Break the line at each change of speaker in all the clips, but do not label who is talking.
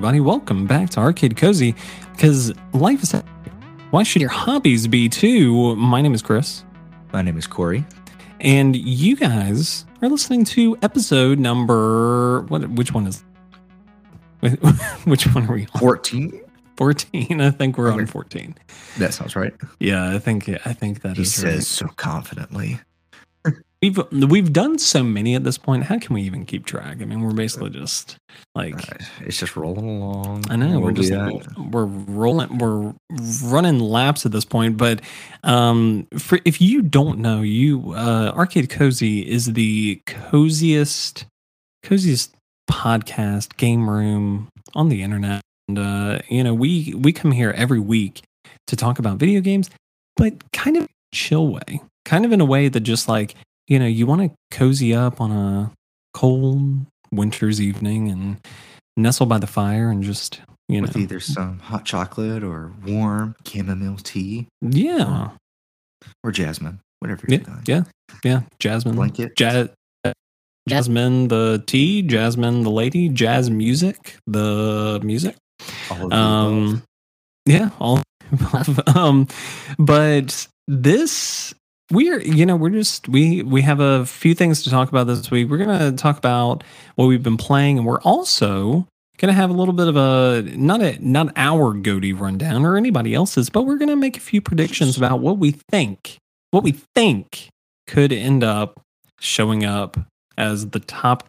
Everybody, welcome back to Arcade Cozy. Because life is. Why should your hobbies be too? My name is Chris,
My name is Corey.
and you guys are listening to episode number. What? Which one is. Which one are we on?
14?
14. I think we're on 14.
That sounds right.
Yeah, I think I think that
He
is
says
right.
so confidently.
We've we've done so many at this point. How can we even keep track? I mean, we're basically just like
It's just rolling along.
I know we're just we're rolling we're running laps at this point. But um, for if you don't know, you uh, Arcade Cozy is the coziest coziest podcast game room on the internet. And uh, you know we we come here every week to talk about video games, but kind of chill way, kind of in a way that just like you know you want to cozy up on a cold winter's evening and nestle by the fire and just you know.
with either some hot chocolate or warm chamomile tea.
Yeah.
Or jasmine, whatever
yeah
you're feeling.
yeah yeah jasmine
Blanket.
ja- jasmine the tea jasmine the lady jazz music the music.
All of
um yeah all um but this we're you know we're just we we have a few things to talk about this week we're gonna talk about what we've been playing and we're also gonna have a little bit of a not a not our GOTY rundown or anybody else's but we're gonna make a few predictions about what we think what we think could end up showing up as the top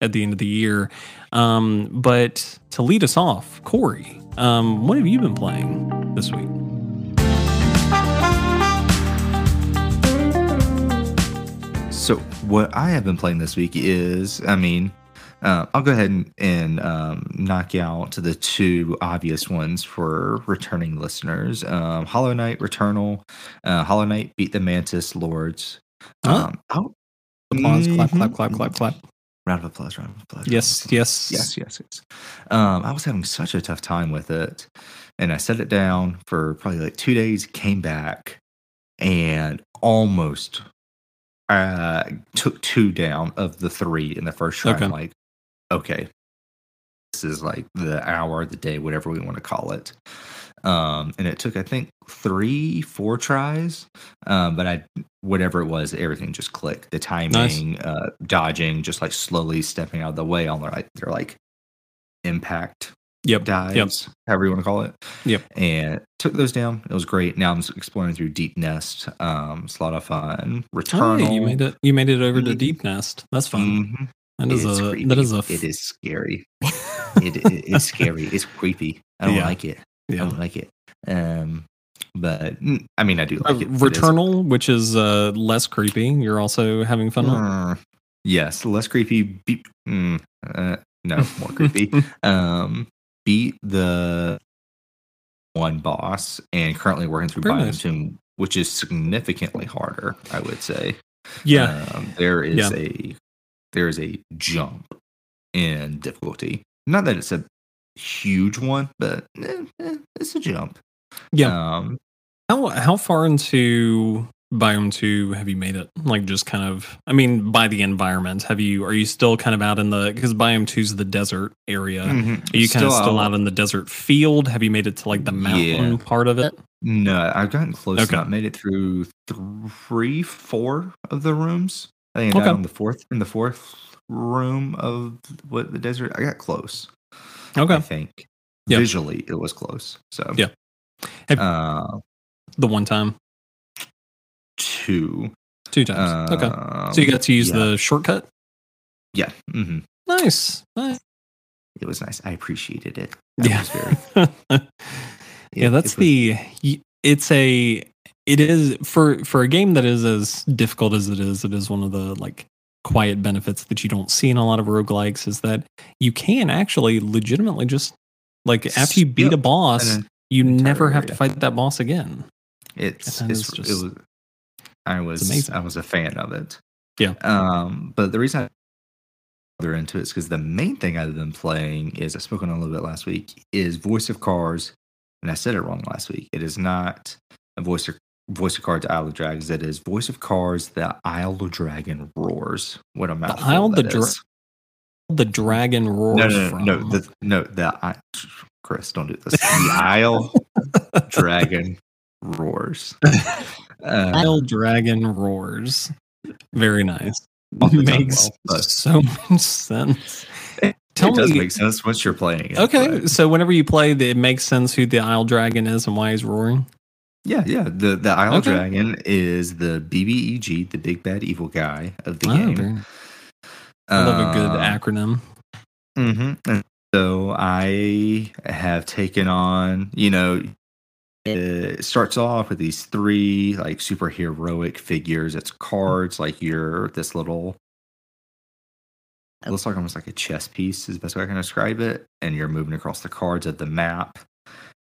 at the end of the year um, but to lead us off, Corey, um, what have you been playing this week?
So what I have been playing this week is, I mean, uh, I'll go ahead and, and um, knock out the two obvious ones for returning listeners: um, Hollow Knight Returnal, uh, Hollow Knight beat the Mantis Lords.
Huh?
Um, I'll-
Applause, clap, clap, clap, clap, clap.
Round of applause! Round of applause! round of
Yes,
applause.
yes,
yes, yes, yes. Um, I was having such a tough time with it, and I set it down for probably like two days. Came back and almost uh, took two down of the three in the first try.
Okay.
I'm like, okay, this is like the hour, the day, whatever we want to call it. Um, and it took I think three, four tries, um, but I whatever it was, everything just clicked. The timing, uh, dodging, just like slowly stepping out of the way on their like they're like impact
Yep.
dives, however you want to call it.
Yep.
And took those down. It was great. Now I'm exploring through Deep Nest. Um, it's a lot of fun.
Oh,
Returnal.
yeah, you made it. You made it over to. Deep Nest. That's fun.
Mhm.
That is
It's
a
creepy.
that is a f-
it is scary. it, it it's scary. It's creepy. I don't
Yeah.
like it. I don't like it. Um, but mm, I mean, I do
Uh,
like it.
Returnal, which is uh, less creepy. You're also having fun with.
Uh, yes, less creepy. Beat, mm, uh, no, more creepy. um, beat the one boss and currently working through
Very
Biome
nice.
Tomb, which is significantly harder. I would say.
Yeah.
um, there is
Yeah.
a there is a jump in difficulty. Not that it's a huge one, but eh, eh, it's a jump.
Yeah.
Um,
How how far into Biome Two have you made it? Like just kind of, I mean, by the environment, have you? Are you still kind of out in the because Biome Two is the desert area?
mhm.
Are you kind of still
out-
out in the desert field? Have you made it to like the mountain
Yeah.
part of it?
No, I've gotten close.
Okay.
Okay. I made it through three, four of the rooms. I think I
Okay.
died on the fourth in the fourth room of what the desert. I got close.
Okay.
I think
Yep.
visually it was close. So
Yeah. Have-
uh,
The one time,
two.
two times. okay.
Um,
So you got to use
yeah.
the shortcut.
yeah. Mm-hmm.
Nice. nice.
It was nice. I appreciated it. That
Yeah.
very.
yeah,
it-
that's
it was-
the. It's a. It is for for a game that is as difficult as it is. It is one of the like quiet benefits that you don't see in a lot of roguelikes is that you can actually legitimately just like after you beat a boss,
an
you never have to fight that boss again.
It's, it's,
is
it
just-
was I was. I was a fan of it.
Yeah.
Um, but the reason I further into it is because the main thing I've been playing is I spoke on a little bit last week is Voice of Cards, and I said it wrong last week. It is not a voice of Voice of Cards Isle of Dragons. It is Voice of Cards The Isle of Dragon Roars. What a mouthful
Isle
that
the Dra-
is.
the dragon roars
No, no, no, no, the, no, the I, Chris, don't do this. The Isle Dragon roars. Uh,
Isle dragon roars. Very nice.
off the tongue
Makes
well,
so much sense. Tell
it does
me.
make sense once you're playing it.
okay,
but-
so whenever you play, it makes sense who the Isle dragon is and why he's roaring.
Yeah, yeah. The the Isle
Okay.
Dragon is the BBEG, the big bad evil guy of the
Oh,
game.
very- I love a good
Um,
acronym.
hmm And so I have taken on, you know, it starts off with these three like super heroic figures. It's cards, like you're this little. It looks like almost like a chess piece is the best way I can describe it. And you're moving across the cards of the map.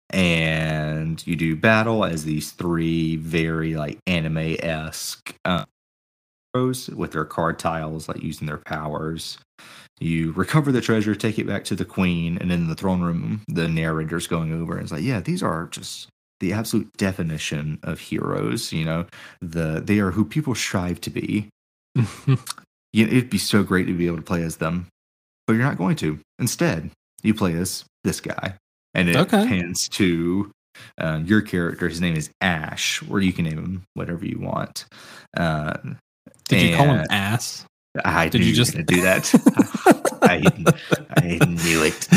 And you do battle as these three very like anime esque uh, heroes with their card tiles, like using their powers. You recover the treasure, take it back to the queen, and in the throne room, the narrator's going over and it's like, yeah, these are just the absolute definition of heroes. You know, the they are who people strive to be. You it'd be so great to be able to play as them, but you're not going to. Instead, you play as this guy, and it
Okay.
pans to uh, your character. His name is Ash, or you can name him whatever you want. Uh,
Did you call him ass?
I
Did you just-
do that? I, I knew it.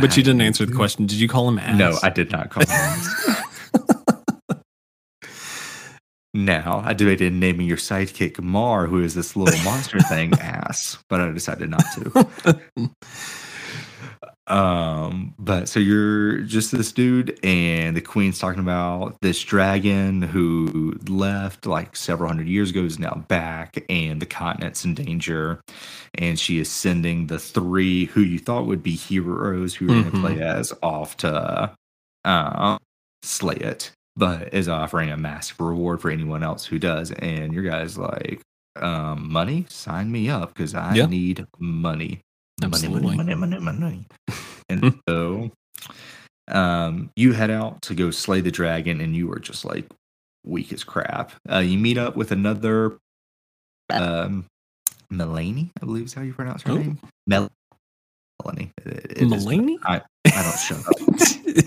But you didn't answer the question. Did you call him ass?
No, I did not call him. ass. now, I debated naming your sidekick Mar, who is this little monster thing, ass, but I decided not to. Um, but so you're just this dude, and the queen's talking about this dragon who left like several hundred years ago is now back, and the continent's in danger. And she is sending the three who you thought would be heroes who are going
Mhm.
to play as off to uh, slay it, but is offering a massive reward for anyone else who does. And your guy's like, um, money, sign me up because I
Yeah.
need money.
Absolutely.
Money, money, money, money. and so um, you head out to go slay the dragon, and you are just like weak as crap. Uh, you meet up with another um, Melanie, I believe is how you pronounce her
Oh.
name. Mel- Melanie. It- it is-
Melanie?
I, I don't shut up.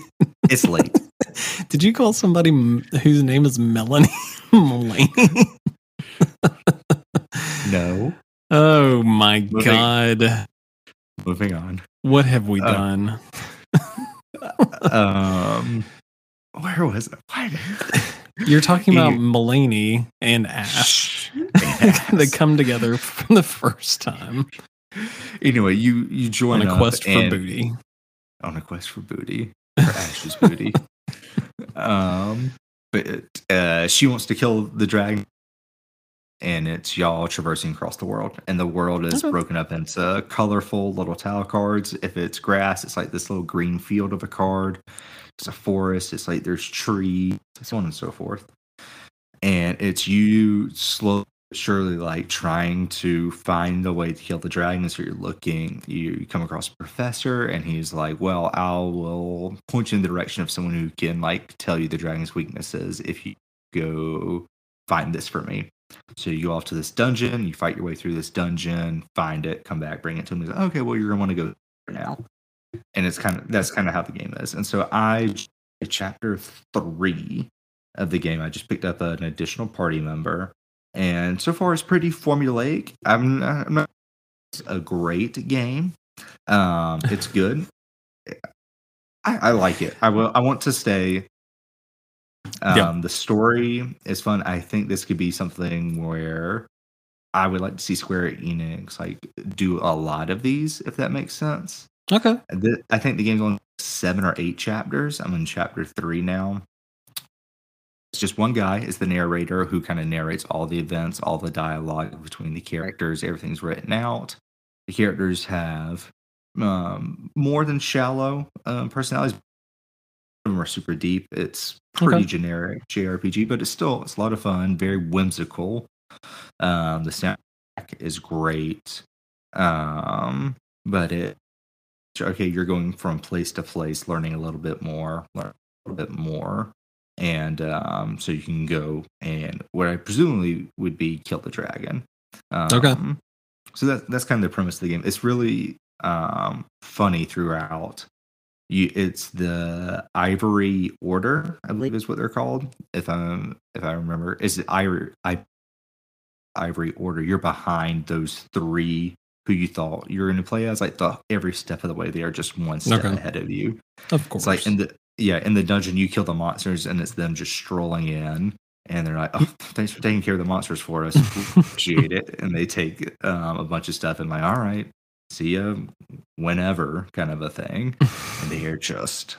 It's late.
Did you call somebody m- whose name is Melanie Mulaney?
No.
oh my
Moving-
god.
Moving on.
What have we
Uh,
done?
Um, where was it? Why?
You're talking about Mulaney and Ash. They come together for the first time
Anyway, you you join
on a quest for booty.
on a quest for booty for Ash's booty. Um, but uh, she wants to kill the dragon, and it's y'all traversing across the world, and the world is
Okay.
broken up into colorful little tile cards. If it's grass, it's like this little green field of a card. It's a forest. It's like there's trees, so on and so forth. And it's you slowly, surely, like trying to find the way to kill the dragon. So you're looking, you come across a professor, and he's like, "Well, I will point you in the direction of someone who can like tell you the dragon's weaknesses if you go find this for me." So you go off to this dungeon, you fight your way through this dungeon, find it, come back, bring it to. He's like, okay, well, you're gonna want to go now. And it's kind of that's kind of how the game is. And so I chapter three of the game, I just picked up an additional party member. And so far it's pretty formulaic. I'm, I'm not a great game. Um, it's good. I, I like it. I will I want to stay um,
Yeah.
The story is fun. I think this could be something where I would like to see Square Enix like do a lot of these, if that makes sense.
Okay.
The- I think the game's on seven or eight chapters. I'm in chapter three now. It's just one guy is the narrator who kind of narrates all the events, all the dialogue between the characters. Everything's written out. The characters have um, more than shallow um, personalities. Of them are super deep. It's pretty
Okay.
generic JRPG, but it's still it's a lot of fun. Very whimsical. Um, the soundtrack is great. Um, but it okay, you're going from place to place, learning a little bit more, learn a little bit more, and um, so you can go and what I presumably would be kill the dragon. Um,
Okay.
so that that's kind of the premise of the game. It's really um, funny throughout. You, it's the Ivory Order, I believe is what they're called. If I'm if I remember, is it Ivory I, Ivory Order? You're behind those three who you thought you were going to play as. Like the, every step of the way, they are just one step
Okay.
ahead of you.
Of course.
It's like in the yeah in the dungeon you kill the monsters and it's them just strolling in and they're like, "Oh, thanks for taking care of the monsters for us. Appreciate it." And they take um, a bunch of stuff and like, "All right, see ya whenever," kind of a thing. And they are just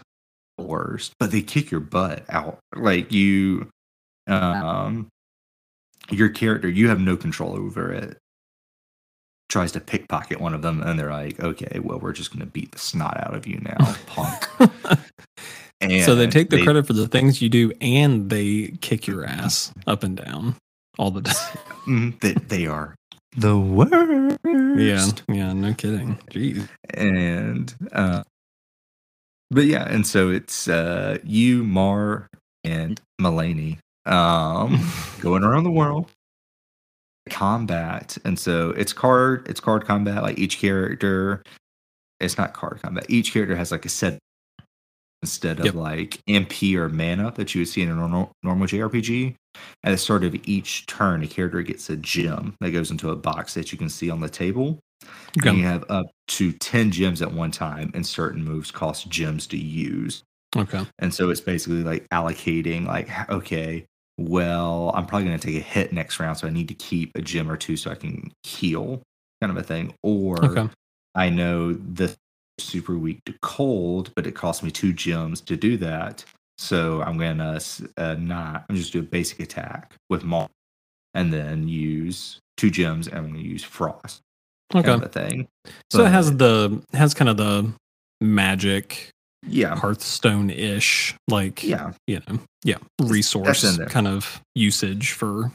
worst, but they kick your butt out. Like you, um, your character, you have no control over it. Tries to pickpocket one of them, and they're like, "Okay, well, we're just gonna beat the snot out of you now, punk." And
so they take the credit for the things you do and they kick your ass up and down all the time.
Mm, they, they are the worst.
yeah. Yeah. No kidding. Jeez.
and uh but yeah and so it's uh you mar and Mulaney um going around the world combat and so it's card it's card combat like each character it's not card combat each character has like a set instead of
Yep.
like mp or mana that you would see in a normal normal jrpg at the start of each turn a character gets a gem that goes into a box that you can see on the table and you have up to 10 gems at one time, and certain moves cost gems to use.
Okay.
And so it's basically like allocating, like, okay, well, I'm probably going to take a hit next round, so I need to keep a gem or two so I can heal, kind of a thing. Or
Okay.
I know the super weak to cold, but it costs me two gems to do that. So I'm to uh, not, I'm just do a basic attack with Maul and then use two gems and I'm to use Frost
Okay.
kind of thing.
So it has the has kind of the magic
Yeah.
Hearthstone ish, like
Yeah.
you know, yeah, resource kind of usage for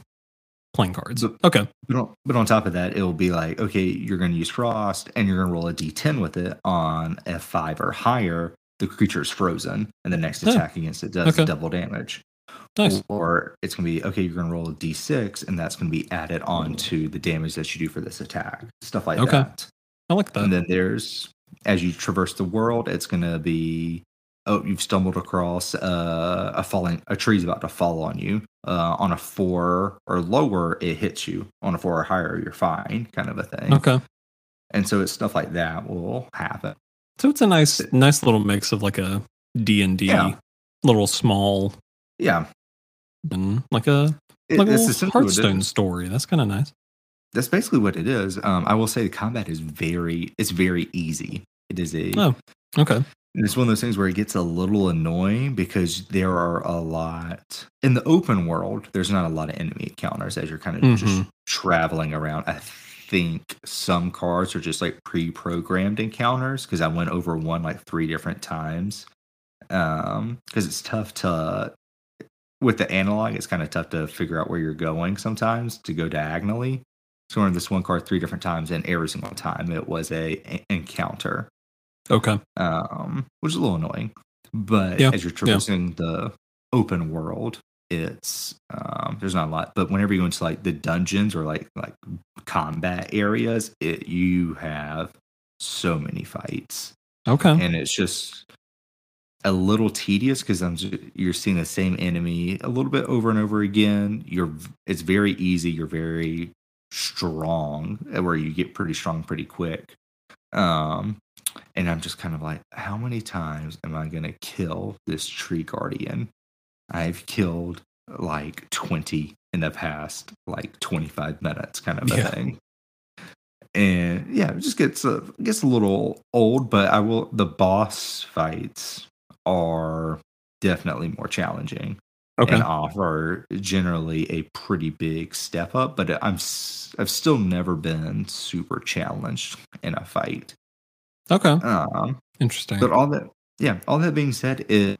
playing cards.
But-
Okay.
But on, but on top of that, it'll be like, okay, you're going to use Frost and you're going to roll a d10 with it on F5 or higher. The creature is frozen, and the next
Oh.
attack against it does
Okay.
double damage.
Nice.
Or it's going to be, okay, you're going to roll a d6, and that's going to be added on to the damage that you do for this attack. Stuff like
Okay.
that.
I like that.
And then there's, as you traverse the world, it's going to be, oh, you've stumbled across uh, a falling, a tree's about to fall on you. Uh, on a four or lower, it hits you. On a four or higher, you're fine, kind of a thing.
okay.
And so it's stuff like that will happen.
So it's a nice nice little mix of like a D&D
Yeah.
little small
Yeah.
and like a
It,
like a
it's
little
essentially what
Hearthstone story. That's kind of nice.
That's basically what it is. Um, I will say the combat is very, it's very easy. It is a,
Oh. Okay.
And it's one of those things where it gets a little annoying because there are a lot in the open world. There's not a lot of enemy encounters as you're kind of just
Mhm.
traveling around. I think some cards are just like pre-programmed encounters because I went over one like three different times. Um, because it's tough to with the analog. It's kind of tough to figure out where you're going sometimes to go diagonally. So I this one card three different times, and every single time it was a, a encounter
Okay.
um, which is a little annoying. But
Yeah,
as you're traversing the open world, it's um, there's not a lot. But whenever you go into like the dungeons or like like combat areas, it you have so many fights,
Okay.
and it's just a little tedious because I'm you're seeing the same enemy a little bit over and over again. You're it's very easy. You're very strong, where you get pretty strong pretty quick. Um, and I'm just kind of like, how many times am I gonna kill this tree guardian? I've killed like 20 in the past like 25 minutes, kind of a
Yeah.
thing. And yeah, it just gets a gets a little old, but I will. The boss fights are definitely more challenging
Okay.
and offer generally a pretty big step up. But I'm I've still never been super challenged in a fight.
Okay.
Um,
Interesting.
but all that, yeah, all that being said, it,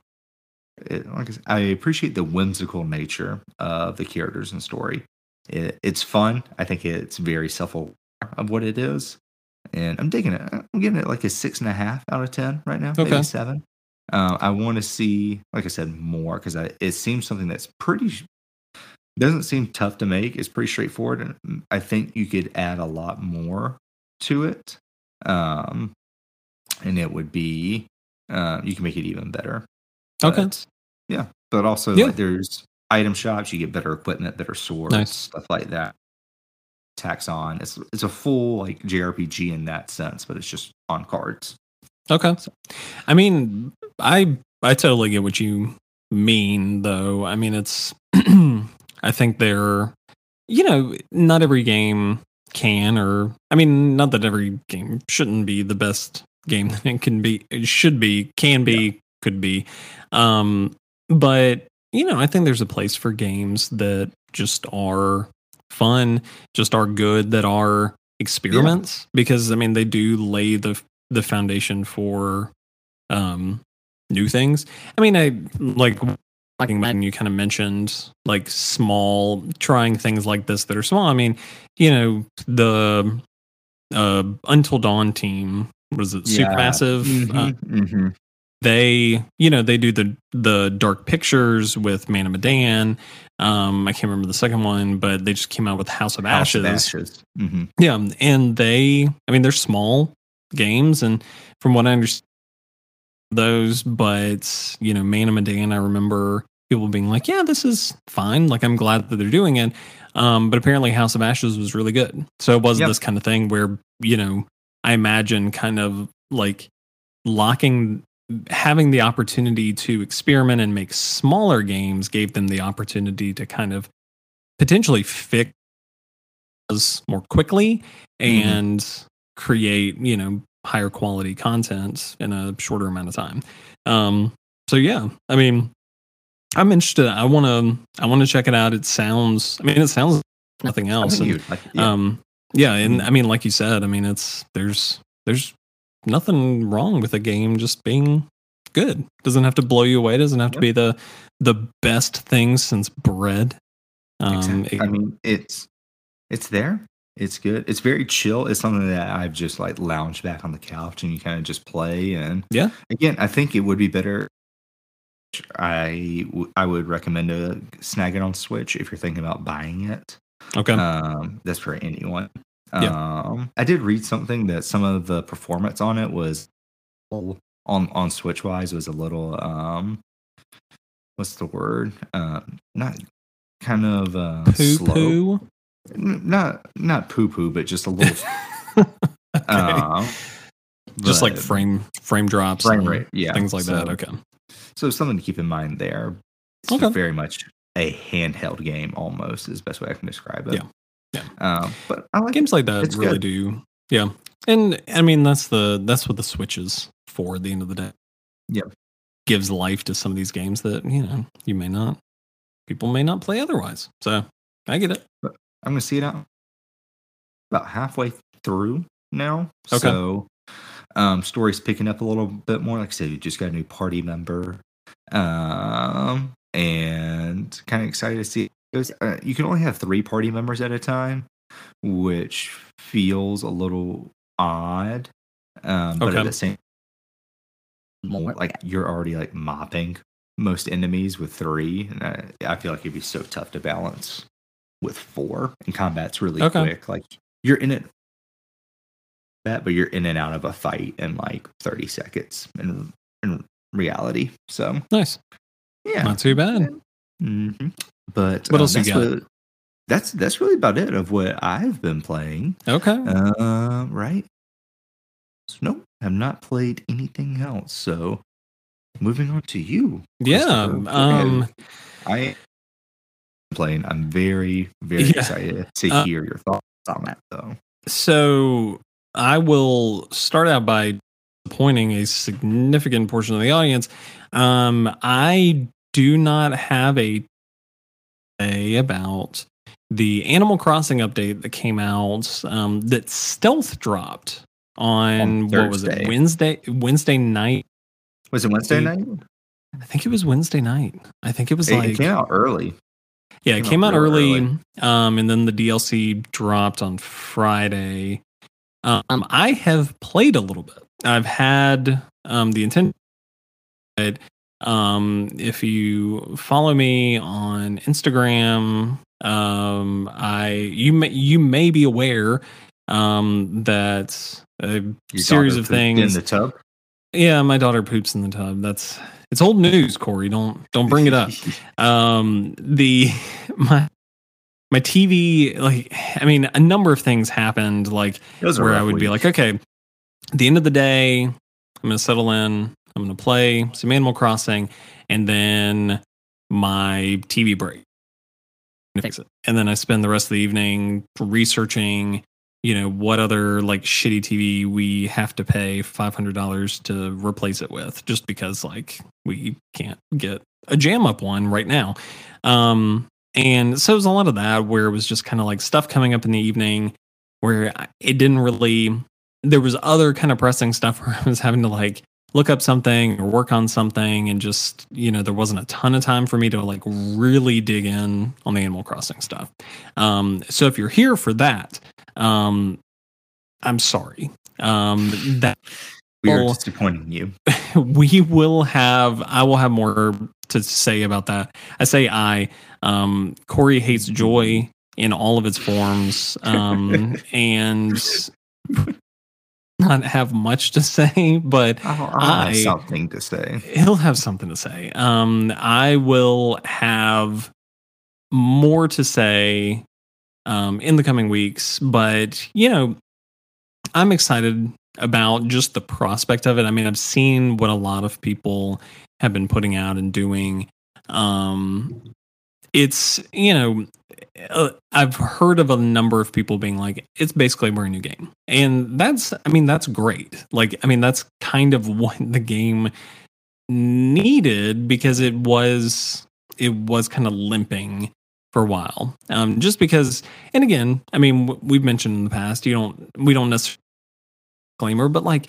it like I, said, I appreciate the whimsical nature of the characters and story. It, it's fun. I think it's very self aware of what it is, and I'm digging it. I'm giving it like a six and a half out of ten right now,
Okay.
maybe seven. Uh, I want to see, like I said, more because it seems something that's pretty doesn't seem tough to make. It's pretty straightforward, and I think you could add a lot more to it, um, and it would be uh, you can make it even better.
Okay.
But, yeah, but also
Yeah.
like there's item shops. You get better equipment, better swords,
Nice.
stuff like that. Tax on. It's it's a full like JRPG in that sense, but it's just on cards.
Okay. I mean, I I totally get what you mean though. I mean, it's I think they're you know, not every game can or I mean, not that every game shouldn't be the best game that it can be it should be, can be, could be. Um but you know, I think there's a place for games that just are fun, just are good, that are experiments because I mean they do lay the the foundation for um new things. I mean I like talking about and you kind of mentioned like small trying things like this that are small. I mean, you know, the uh Until Dawn team was it Supermassive? Uh,
Mhm.
they you know they do the the dark pictures with man of medan um i can't remember the second one but they just came out with house of
House of
ashes
Ashes. Mhm.
yeah and they i mean they're small games and from what i understand those but you know man of medan i remember people being like yeah this is fine like i'm glad that they're doing it um but apparently house of ashes was really good so it was
Yep.
this kind of thing where you know i imagine kind of like locking having the opportunity to experiment and make smaller games gave them the opportunity to kind of potentially fix more quickly
Mhm.
and create you know higher quality content in a shorter amount of time um so yeah i mean i'm interested i want to i want to check it out it sounds i mean it sounds nothing
I
else and,
like yeah.
um yeah and
Mhm.
i mean like you said i mean it's there's there's nothing wrong with a game just being good doesn't have to blow you away doesn't have to be the the best thing since bread um
Exactly.
it-
I mean, it's it's there. It's good. It's very chill. It's something that I've just like lounged back on the couch and you kind of just play. And
Yeah.
again, I think it would be better. I w- I would recommend to snag it on Switch if you're thinking about buying it.
Okay
Um, that's for anyone.
Yeah.
Um, I did read something that some of the performance on it was on on Switch wise was a little um, what's the word? Uh, not kind of uh,
poo
slow. N- Not not poo poo, but just a little. uh,
just like frame frame drops
frame rate, yeah,
things like that okay
So something to keep in mind there. It's
Okay.
very much a handheld game, almost is the best way I can describe it.
Yeah. Yeah.
Um, but I like
games like that
It's
really
good.
do yeah and i mean that's the that's what the switch is for at the end of the day
Yeah.
gives life to some of these games that you know you may not people may not play otherwise so i get it
I'm gonna see it out about halfway through now.
Okay.
So um story's picking up a little bit more. Like I said, you just got a new party member. Um and kind of excited to see it goes. Uh, you can only have three party members at a time, which feels a little odd. Um, but
Okay.
at the same more like you're already like mopping most enemies with three, and I, I feel like it'd be so tough to balance with four. And combat's really
Okay.
quick. Like you're in it, that, but you're in and out of a fight in like 30 seconds in in reality. So
nice
yeah,
not too bad
hmm But
What
uh,
else you got?
what- that's that's really about it of what I've been playing.
okay
Uh, right? So, nope, I've not played anything else. So, moving on to you.
yeah
Christopher.
um
I am playing. I'm very, very
Yeah.
excited to
Uh,
hear your thoughts on that, though.
So I will start out by pointing a significant portion of the audience. Um, I do not have a say about the Animal Crossing update that came out um, that stealth dropped on,
On
what was it Wednesday Wednesday night.
Was it Wednesday night?
I think it was Wednesday night. I think it was
It,
like
it came out early.
yeah, it
came
came
out
out early,
early.
um, and then the DLC dropped on Friday. Um, I have played a little bit. I've had um, the intent. Um, if you follow me on Instagram, Um, I you may you may be aware um, that a
Your
series of
pooped in
things.
the tub.
yeah, my daughter poops in the tub. That's it's old news, Corey. Don't don't bring it up. um the my my tv like i mean a number of things happened like
It was
where i would be like okay at the end of the day i'm gonna settle in i'm gonna play some animal crossing and then my tv break. Fix it. And then i spend the rest of the evening researching you know what other like shitty tv we have to pay $500 to replace it with just because like we can't get a jam up one right now. Um and so it was a lot of that where it was just kind of like stuff coming up in the evening where it didn't really there was other kind of pressing stuff where i was having to like look up something or work on something and just you know there wasn't a ton of time for me to like really dig in on the animal crossing stuff. Um so if you're here for that um i'm sorry. Um that
we are disappointing you.
we will have i will have more to say about that. I say i um corey hates joy in all of its forms um and not have much to say but
I'll, I'll have
I-
something to say.
he'll have something to say. Um i will have more to say um in the coming weeks but you know i'm excited about just the prospect of it. I mean i've seen what a lot of people have been putting out and doing. Um it's you know uh, i've heard of a number of people being like it's basically a brand new game. And that's i mean that's great. Like i mean that's kind of what the game needed because it was it was kind of limping for a while. Um just because and again i mean we've mentioned in the past you don't we don't necessarily disclaimer but like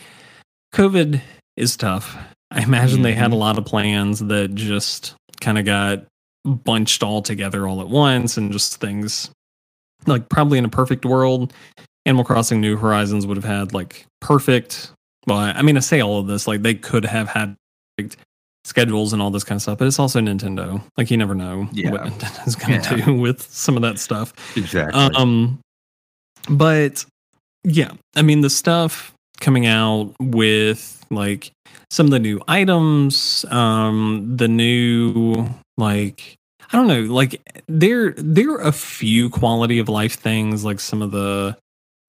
covid is tough. I imagine they had a
Mhm.
lot of plans that just kind of got bunched all together all at once and just things like probably in a perfect world animal crossing new horizons would have had like perfect well i mean i say all of this like they could have had schedules and all this kind of stuff but it's also nintendo like you never know
Yeah.
what nintendo's gonna
Yeah.
do with some of that stuff
Exactly.
um, but yeah, I mean the stuff coming out with like some of the new items, um, the new like I don't know, like there there are a few quality of life things like some of the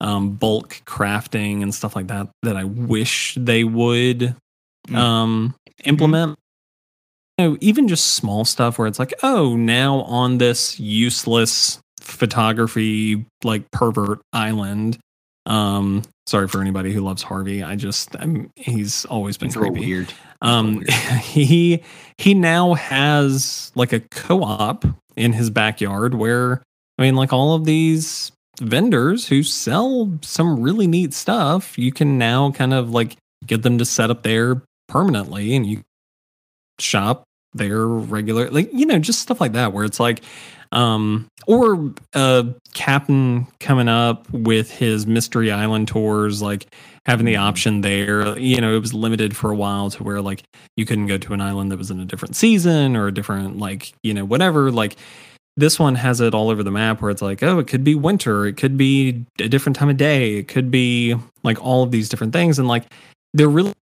um bulk crafting and stuff like that that I wish they would
Mm.
um implement you know, even just small stuff where it's like, oh, now on this useless photography like pervert island. Um, sorry for anybody who loves Harvey. I just, I'm, he's always been creepy.
weird.
Um, he he now has like a co-op in his backyard where I mean, like all of these vendors who sell some really neat stuff, you can now kind of like get them to set up there permanently, and you shop there regular, like you know, just stuff like that, where it's like. Um, or uh, Kapp'n coming up with his Mystery Island tours, like having the option there. You know, it was limited for a while to where like you couldn't go to an island that was in a different season or a different like you know whatever. Like this one has it all over the map where it's like oh it could be winter. It could be a different time of day. It could be like all of these different things. And like they're really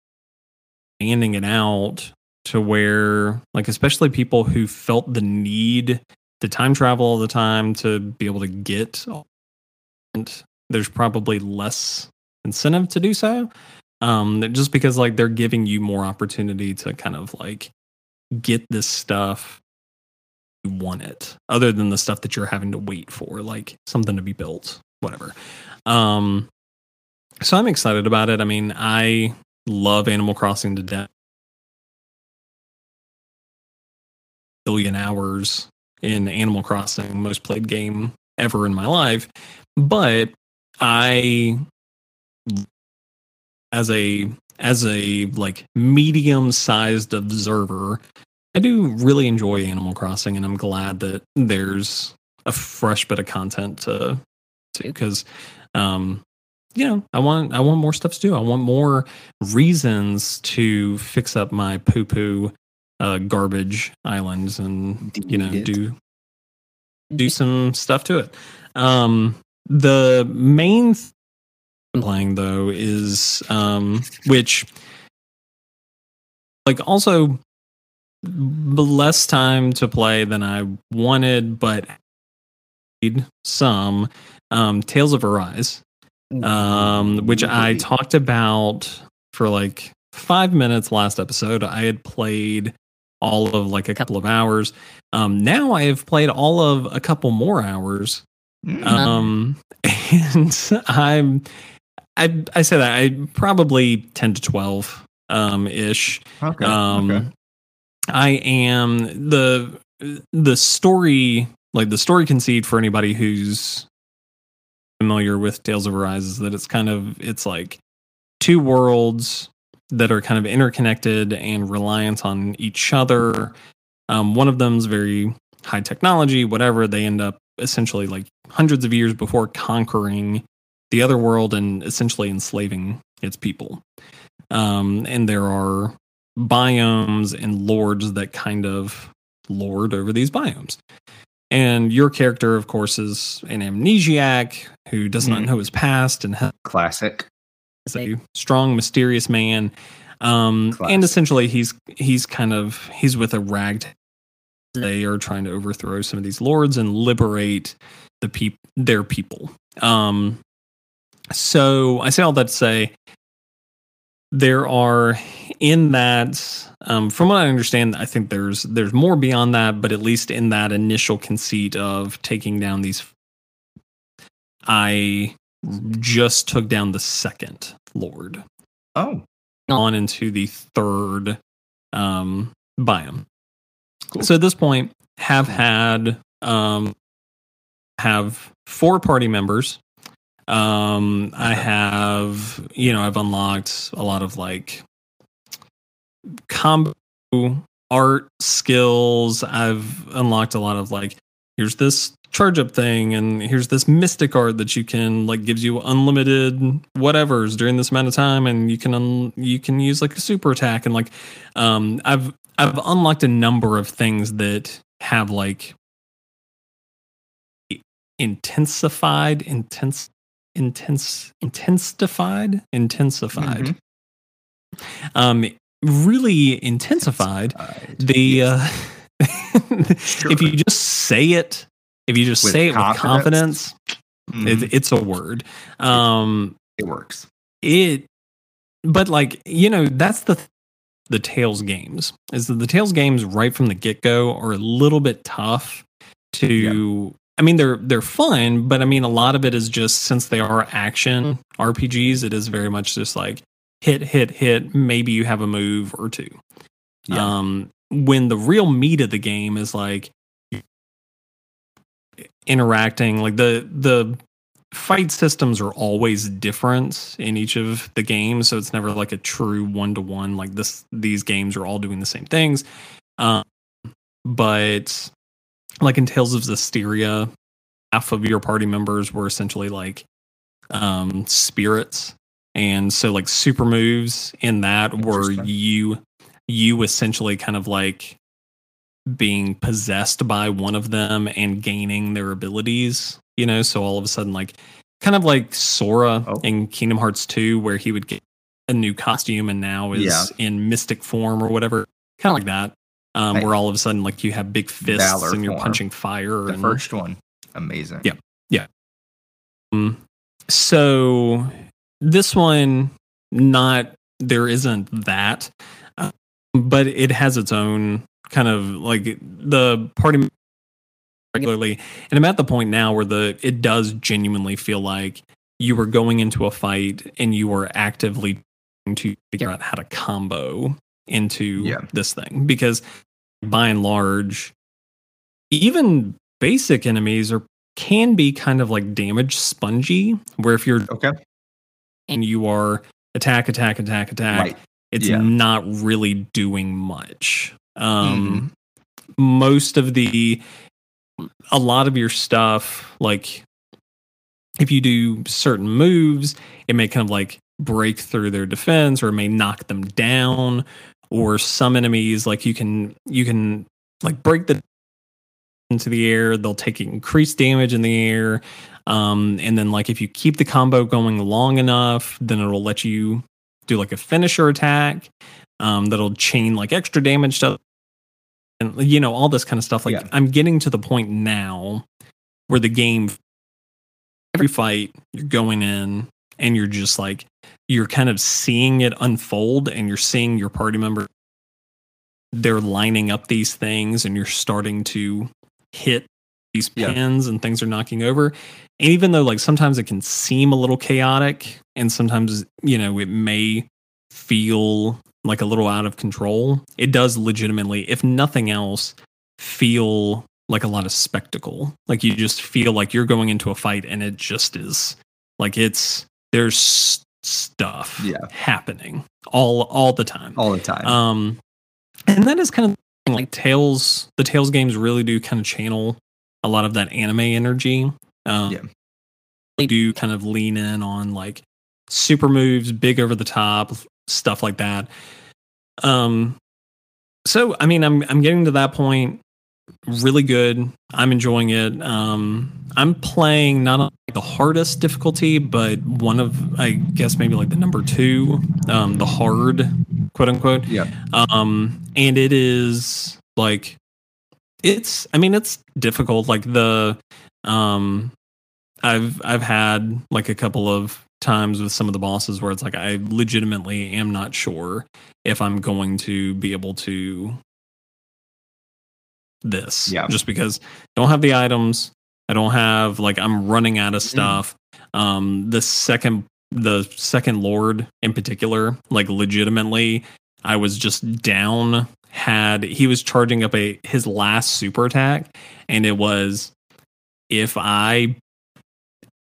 expanding it out to where like especially people who felt the need to time travel all the time to be able to get and there's probably less incentive to do so um just because like they're giving you more opportunity to kind of like get this stuff you want it other than the stuff that you're having to wait for like something to be built whatever. Um so i'm excited about it. I mean i love animal crossing to death. Billion hours in animal crossing most played game ever in my life but i as a as a like medium sized observer i do really enjoy animal crossing and i'm glad that there's a fresh bit of content to to because um you know i want i want more stuff to do. I want more reasons to fix up my poo poo uh garbage islands and you know
it.
do do some stuff to it. Um, the main th- I'm playing though is um, which like also less time to play than I wanted, but some um, Tales of Arise, um, which I talked about for like five minutes last episode. I had played all of like a couple of hours. Um, now I have played all of a couple more hours.
Mm.
Um, and I'm, I, I say that I probably 10 to 12 um, ish.
okay.
Um,
okay.
I am the the story like the story conceit for anybody who's familiar with Tales of Arise is that it's kind of it's like two worlds that are kind of interconnected and reliant on each other. Um, one of them's very high technology, whatever. They end up essentially like hundreds of years before conquering the other world and essentially enslaving its people. Um, and there are biomes and lords that kind of lord over these biomes. And your character, of course, is an amnesiac who does not
Mhm.
know his past and has
Classic.
A strong, mysterious man. Um, and essentially, he's he's kind of he's with a ragged. They are trying to overthrow some of these lords and liberate the peop their people. Um, so I say all that to say there are in that um, from what i understand i think there's there's more beyond that but at least in that initial conceit of taking down these i just took down the second lord.
Oh,
on into the third um biome.
Cool.
so at this point have had um have four party members. Um i have you know i've unlocked a lot of like combo art skills. I've unlocked a lot of like here's this charge up thing and here's this mystic art that you can like gives you unlimited whatevers during this amount of time and you can un- you can use like a super attack and like um i've i've unlocked a number of things that have like intensified intense intense intensified intensified
Mhm.
um really intensified
Right.
the uh if you just say it if you just
With
say it with
confidence.
confidence
Mhm.
it, it's a word um
it works.
it but like you know that's the th- the tales games is that the tales games right from the get-go are a little bit tough to i mean they're they're fun but i mean a lot of it is just since they are action rpgs it is very much just like hit hit hit maybe you have a move or two
Yeah.
um when the real meat of the game is like interacting like the the fight systems are always different in each of the games so it's never like a true one to one like this these games are all doing the same things. Um but like in tales of Zestiria, half of your party members were essentially like um spirits. And so like super moves in that were you you essentially kind of like being possessed by one of them and gaining their abilities you know so all of a sudden like kind of like sora
Oh.
in kingdom hearts 2 where he would get a new costume and now is
Yeah.
in mystic form or whatever kind of like that um,
Nice.
where all of a sudden like you have big fists
Valor
and you're
form.
punching fire
The
and
first one, amazing.
Yeah. Um, so this one, not there isn't that, uh, but it has its own kind of like the party regularly, and I'm at the point now where the it does genuinely feel like you were going into a fight and you were actively trying to figure out how to combo into
Yeah.
this thing because by and large even basic enemies are can be kind of like damage spongy where if you're
Okay.
and you are attack attack attack attack
Right.
it's
Yeah.
not really doing much um most of the a lot of your stuff like if you do certain moves it may kind of like break through their defense or it may knock them down or some enemies like you can you can like break the into the air, they'll take increased damage in the air. Um, and then like if you keep the combo going long enough, then it'll let you do like a finisher attack um, that'll chain like extra damage to and you know all this kind of stuff like
Yeah.
i'm getting to the point now where the game every fight you're going in and you're just like you're kind of seeing it unfold and you're seeing your party member they're lining up these things and you're starting to hit these
Yeah.
pins and things are knocking over and even though like sometimes it can seem a little chaotic and sometimes you know it may feel like a little out of control it does legitimately if nothing else feel like a lot of spectacle like you just feel like you're going into a fight and it just is like it's there's stuff
Yeah.
happening all all the time
all the time.
um, and that is kind of like Tales. The Tales games really do kind of channel a lot of that anime energy. Um,
Yeah.
They do kind of lean in on like super moves, big over the top stuff like that. Um, so I mean, I'm I'm getting to that point. Really good. I'm enjoying it. Um, I'm playing not on the hardest difficulty, but one of I guess maybe like the number two, um, the hard, quote unquote
yeah.
um and it is like it's i mean it's difficult like the um i've i've had like a couple of times with some of the bosses where it's like i legitimately am not sure if i'm going to be able to this
Yeah.
just because I don't have the items. I don't have like i'm running out of stuff. Um the second the second lord in particular like legitimately i was just down had he was charging up a his last super attack and it was if i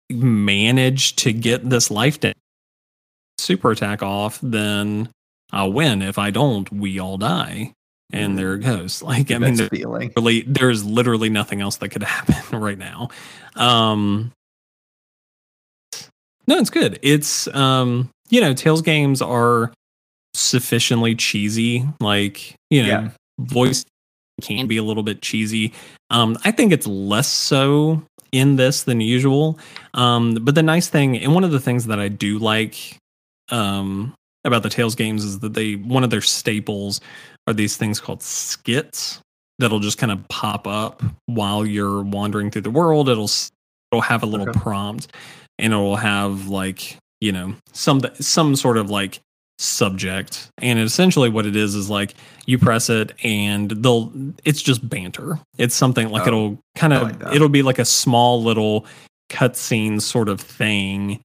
manage to get this life da- super attack off then i'll win. If i don't we all die. And there it goes. Like i mean
Best
there-
feeling.
literally there's literally nothing else that could happen right now. Um no it's good. It's um you know tales games are sufficiently cheesy. Like you know
Yeah.
voice can be a little bit cheesy. Um i think it's less so in this than usual um but the nice thing and one of the things that i do like um about the tales games is that they one of their staples are these things called skits that'll just kind of pop up while you're wandering through the world. It'll it'll have a little
Okay.
prompt, and it will have like you know some some sort of like subject. And essentially, what it is is like you press it, and they'll it's just banter. It's something like
Oh,
it'll kind of
like
it'll be like a small little cutscene sort of thing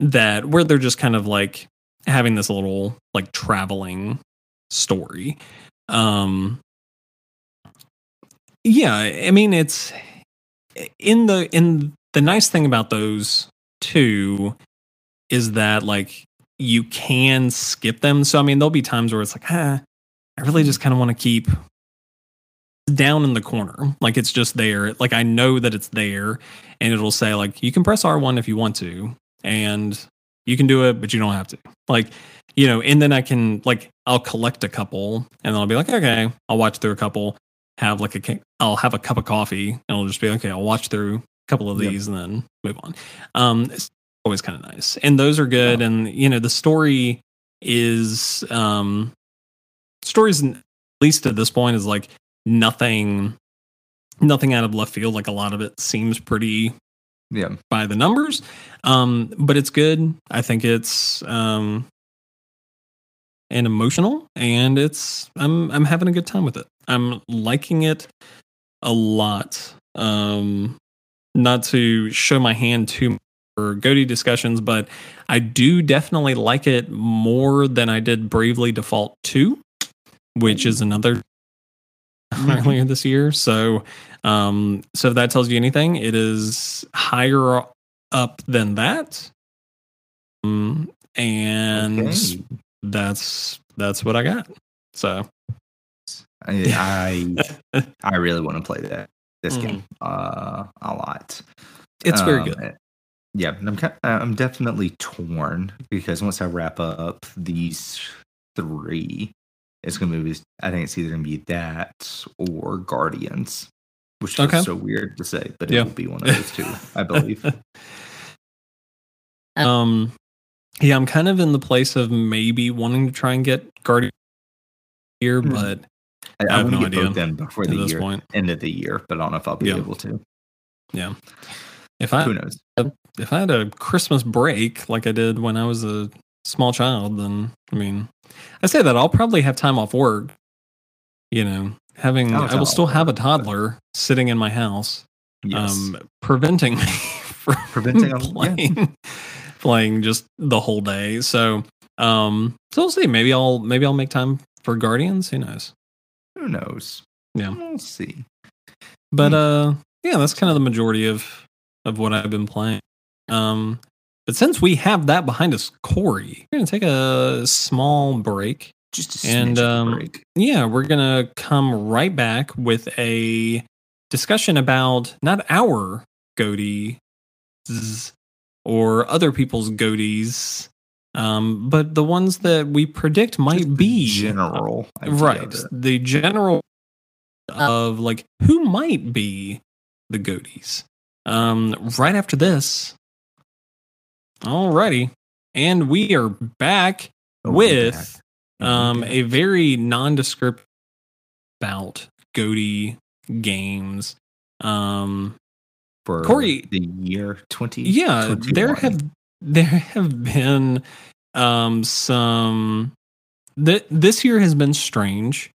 that where they're just kind of like having this little like traveling story. Um yeah, I mean it's in the in the nice thing about those two is that like you can skip them. So I mean there'll be times where it's like, ah, I really just kind of want to keep down in the corner. Like it's just there. Like I know that it's there and it'll say like you can press R1 if you want to and you can do it but you don't have to. Like you know, and then I can like I'll collect a couple and then I'll be like, okay, I'll watch through a couple, have like a I'll have a cup of coffee and I'll just be like, okay, I'll watch through a couple of
Yep.
these and then move on. Um always kind of nice. And those are good and you know, the story is um stories at least at this point is like nothing nothing out of left field. Like a lot of it seems pretty
Yeah.
by the numbers. Um but it's good. I think it's um and emotional and it's i'm i'm having a good time with it. I'm liking it a lot. Um not to show my hand too for GOTY discussions but i do definitely like it more than i did bravely default 2 which is another earlier this year. So um so if that tells you anything it is higher up than that. Um, and
Okay.
that's that's what i got. So.
I I, I really want to play that this
Mhm.
game uh, a lot.
it's very
Um,
good.
eh, Yeah, I'm ki- I'm definitely torn because once I wrap up these three, it's gonna be. I think it's either gonna be that or Guardians. which
Okay.
is so weird to say, but it
Yeah.
will be one of those two, I believe.
um, yeah, I'm kind of in the place of maybe wanting to try and get Guardian here,
Hmm.
but
I,
I
I
have no
get
idea
both in before
at
the year,
point,
end of the year, but I don't know if I'll be
Yeah.
able to. Yeah.
If I
Who knows?
If I had a Christmas break like I did when I was a small child, then I mean, I say that I'll probably have time off work. You know, having I will still have a toddler sitting in my house,
Yes.
um, preventing me from
Preventing a- yeah.
playing playing just the whole day. So, um, so we'll see. Maybe I'll maybe I'll make time for Guardians. Who knows?
Who knows?
Yeah.
We'll see.
But
Hmm.
uh yeah, that's kind of the majority of of what I've been playing. Um but since we have that behind us, Corey, we're gonna take a small break.
Just a
And,
smidge of a
um,
break.
Yeah, we're gonna come right back with a discussion about not our GOTYs or other people's GOTYs, um, but the ones that we predict might
Just
be
general.
right the general of like who might be the GOTYs um right after this alrighty and we are back
Oh,
with
back.
Um
back.
a very nondescript about GOTY games um
for
Corey-
the year 20
yeah there have there have been um some th- this year has been strange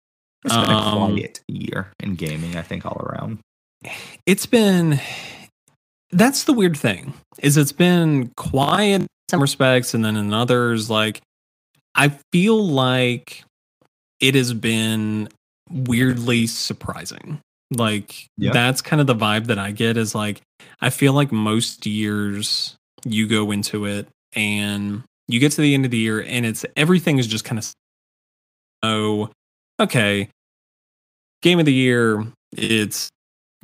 It's been a
um,
quiet year in gaming, I think, all around.
it's been that's the weird thing is it's been quiet in some respects and then in others like i feel like it has been weirdly surprising like
Yeah.
that's kind of the vibe that i get is like i feel like most years you go into it and you get to the end of the year and it's everything is just kind of oh okay game of the year it's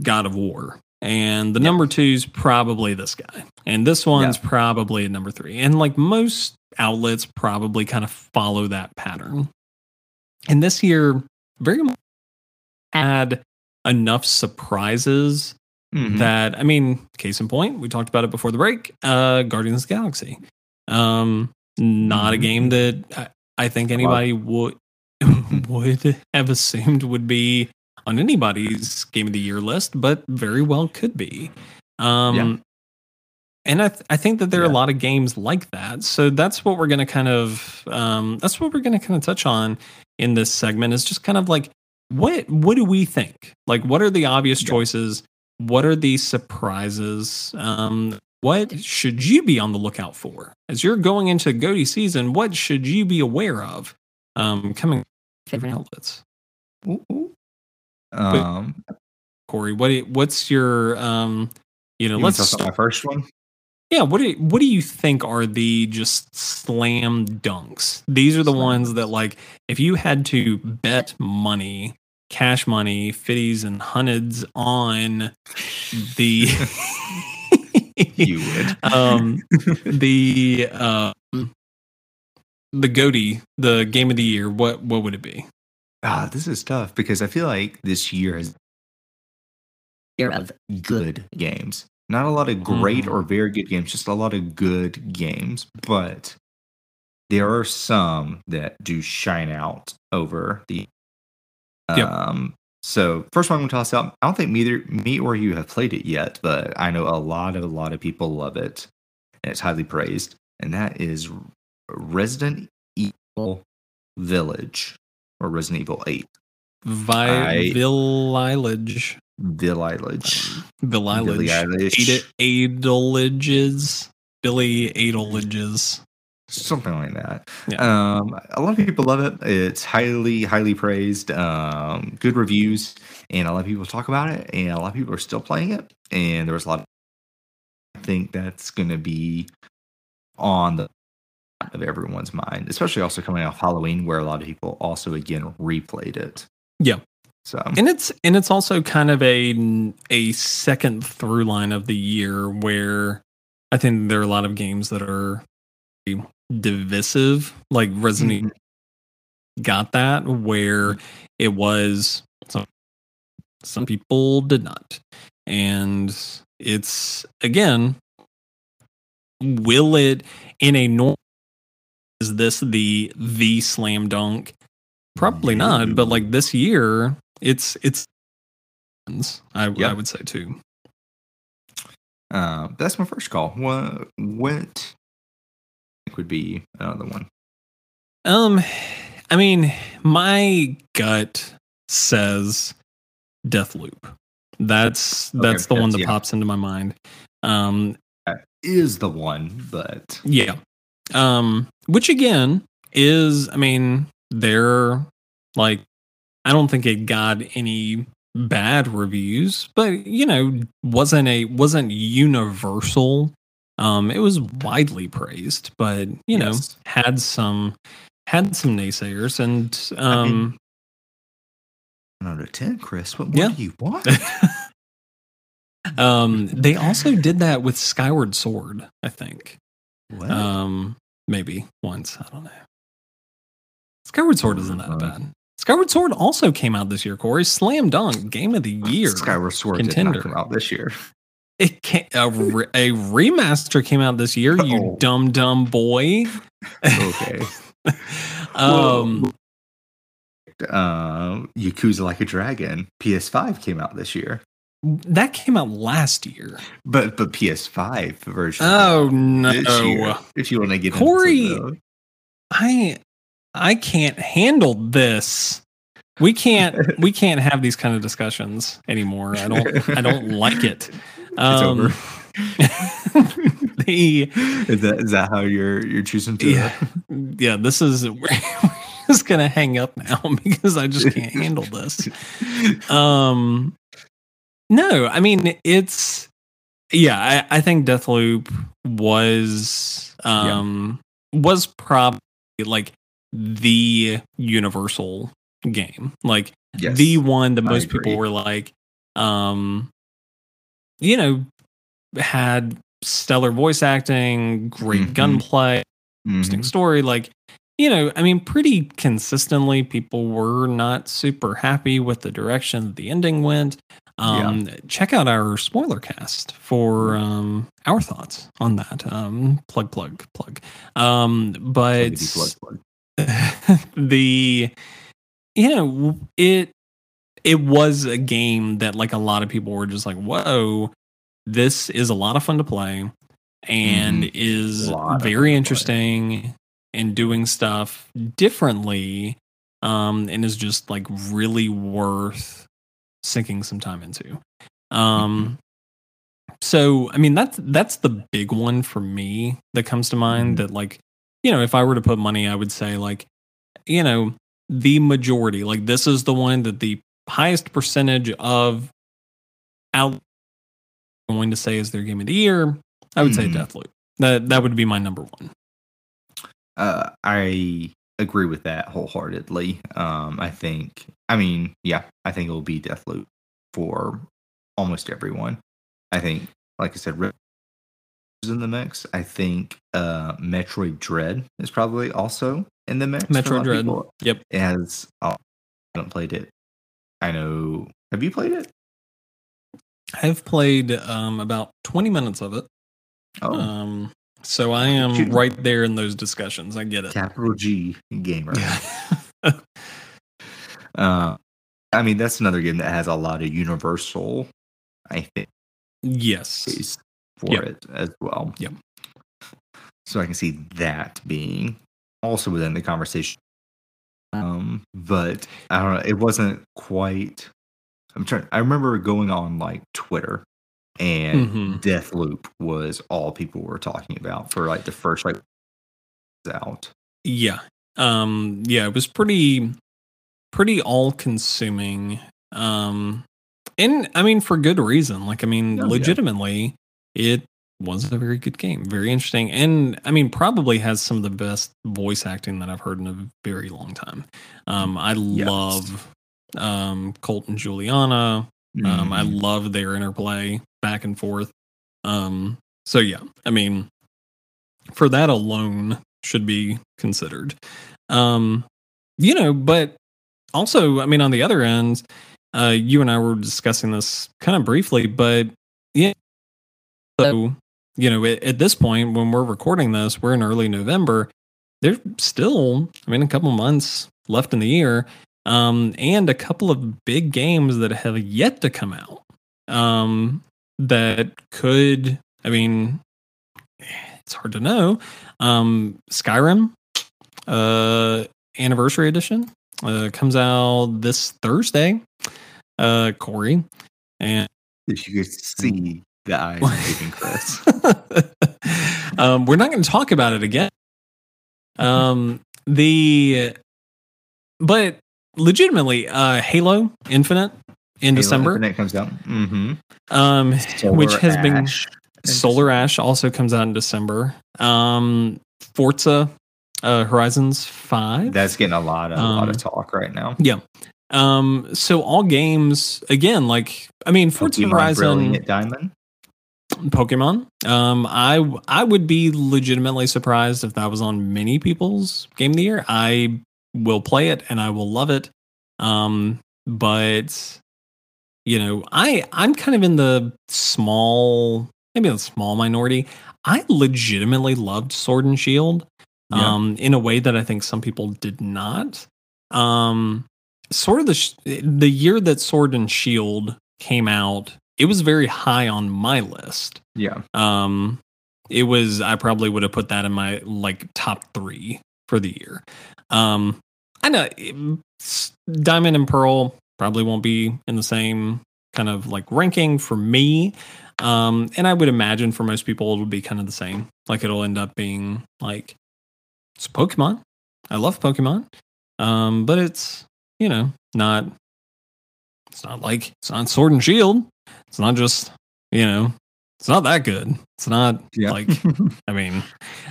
god of war and the
Yeah.
number two is probably this guy and this one's probably a number three and like most outlets probably kind of follow that pattern and this year very much had enough surprises
Mhm.
that I mean, case in point, we talked about it before the break. Uh, Guardians of the Galaxy, um, not a
Mhm.
game that I, I think anybody would would have assumed would be on anybody's game of the year list, but very well could be. Um,
Yeah.
And I, th- I think that there are a lot of games like that. So that's what we're going to kind of um, that's what we're going to kind of touch on in this segment is just kind of like what what do we think? Like what are the obvious
Yeah.
choices? What are the surprises? Um, what should you be on the lookout for as you're going into GOTY season? What should you be aware of um, coming from favorite outlets?
Ooh, ooh. Um,
Corey, what what's your um, you know?
you
let's start,
my first one.
yeah. What do you, what do you think are the just slam dunks? These are the ones that like if you had to bet money, cash money, fifties and hundreds on the
You would.
um the um the GOTY the game of the year what what would it be
Ah, this is tough because I feel like this year is year of good games. Not a lot of great
Mhm.
or very good games, just a lot of good games. But there are some that do shine out over the.
Yep.
Um. So first one I'm going to toss out. I don't think neither me or you have played it yet, but I know a lot of a lot of people love it, and it's highly praised. And that is Resident Evil Village or Resident Evil Eight.
Vi-
I-
Village
Village.
Village
Billie Eilish.
Adelages Billy Adelages
something like that.
Yeah.
Um, a lot of people love it. It's highly, highly praised. Um, good reviews, and a lot of people talk about it, and a lot of people are still playing it. And there was a lot. Of, I think that's going to be on the of everyone's mind, especially also coming off Halloween, where a lot of people also again replayed it.
Yeah.
So
and it's and it's also kind of a a second through line of the year where I think there are a lot of games that are divisive like Resident
Mhm.
Got that where it was some some people did not. And it's again, will it in a normal is this the the slam dunk? Probably not, but like this year, it's it's I,
Yep.
I would say too.
Uh, that's my first call. What what would be another one?
Um, I mean, my gut says Deathloop. That's that's the one that
yeah.
pops into my mind. Um,
Is the one, but
yeah. Um, which again is, I mean, they're like, I don't think it got any bad reviews, but you know, wasn't a wasn't universal. Um, it was widely praised, but you know,
Yes.
had some had some naysayers, and um,
I mean,
um,
out of ten, Chris. What
Yeah.
do you want?
um, they also did that with Skyward Sword, I think.
What?
Um, maybe once. I don't know. Skyward Sword isn't that
Uh,
bad. Skyward Sword also came out this year, Corey. Slam dunk, game of the year.
Skyward Sword did
contender.
not come out this year.
It came, a, re- a remaster came out this year. You
Oh.
dumb dumb boy.
Okay.
um,
um, Yakuza Like a Dragon PS5 came out this year,
that came out last year.
but but PS5 version.
Oh
this year,
no,
if you want to get
Corey- I I can't handle this. We can't we can't have these kind of discussions anymore. I don't I don't like it.
it's
Um,
over.
the
Is that is that how you're you're choosing to?
yeah yeah this is we're just gonna hang up now because I just can't handle this. Um, no, I mean it's yeah. I, I think Deathloop was um was probably like the universal game, like
Yes.
the one that most people were like, um, you know, had stellar voice acting, great
Mhm.
gunplay,
Mhm.
interesting story. Like, you know, I mean, pretty consistently, people were not super happy with the direction the ending went. Um, Check out our spoiler cast for um, our thoughts on that. Um, plug, plug, plug. Um, but
plug, plug.
the you know it it was a game that like a lot of people were just like whoa this is a lot of fun to play and is
Mm-hmm. Of fun
very
play.
And doing stuff differently um and is just like really worth sinking some time into um so i mean that's that's the big one for me that comes to mind
Mhm.
that like you know if i were to put money i would say like you know the majority like this is the one that the highest percentage of out going to say is their game of the year i would say
Mhm.
deathloop that that would be my number one
Uh, I agree with that wholeheartedly. Um, I think, I mean, yeah, I think it will be Deathloop for almost everyone. I think, like I said, Red is in the mix. I think uh, Metroid Dread is probably also in the mix. for a lot
metroid dread yep
It has, oh, I haven't played it. I know. Have you played it?
i've played um about 20 minutes of it
Oh,
um so i am
Shoot.
right there in those discussions i get it
capital G gamer.
yeah
Uh, I mean, that's another game that has a lot of universal, I think,
yes
for
Yep.
it as well.
Yep.
So I can see that being also within the conversation. Um, but I don't know. It wasn't quite. I'm trying. I remember going on like Twitter, and
Mhm.
Deathloop was all people were talking about for like the first like out.
Yeah. Um yeah, it was pretty pretty all consuming. Um and I mean for good reason. Like I mean
Oh, yeah.
legitimately it was a very good game. Very interesting. And I mean probably has some of the best voice acting that I've heard in a very long time. Um I
Yes.
love um Colt and Juliana. Um, I
Mhm.
love their interplay back and forth. Um, so yeah, I mean, for that alone should be considered. Um, you know, but also, I mean, on the other end, uh, you and I were discussing this kind of briefly, but yeah. So, you know, at, at this point, when we're recording this, we're in early November. There's still, I mean, a couple months left in the year, um, and a couple of big games that have yet to come out um, that could, I mean, it's hard to know. Um, Skyrim, uh, anniversary edition, uh, comes out this Thursday. Uh, Corey, and
If you could see the eyes Chris.
um, we're not going to talk about it again. Um, the but legitimately, uh, Halo Infinite in December,
Infinite comes out. Mm-hmm.
um, which has been Solar Ash also comes out in December. Um, Forza uh, Horizons Five.
That's getting a lot of a lot
Um,
of talk right now.
yeah. Um, so all games again, like I mean, Forza
Pokemon
Horizon,
Brilliant Diamond.
Pokemon. Um, I I would be legitimately surprised if that was on many people's game of the year. I will play it and I will love it. Um, but you know, I I'm kind of in the small, maybe a small minority. I legitimately loved Sword and Shield,
Yeah.
um, in a way that I think some people did not. Um, sort of the sh- the year that Sword and Shield came out, it was very high on my list.
Yeah.
Um, it was I probably would have put that in my like top three for the year. Um, I know Diamond and Pearl probably won't be in the same kind of like ranking for me. Um, and I would imagine for most people it'll be kind of the same. Like it'll end up being like it's Pokemon. I love Pokemon. Um, but it's you know not it's not like it's not Sword and Shield. It's not just you know it's not that good. It's not
Yeah.
like I mean,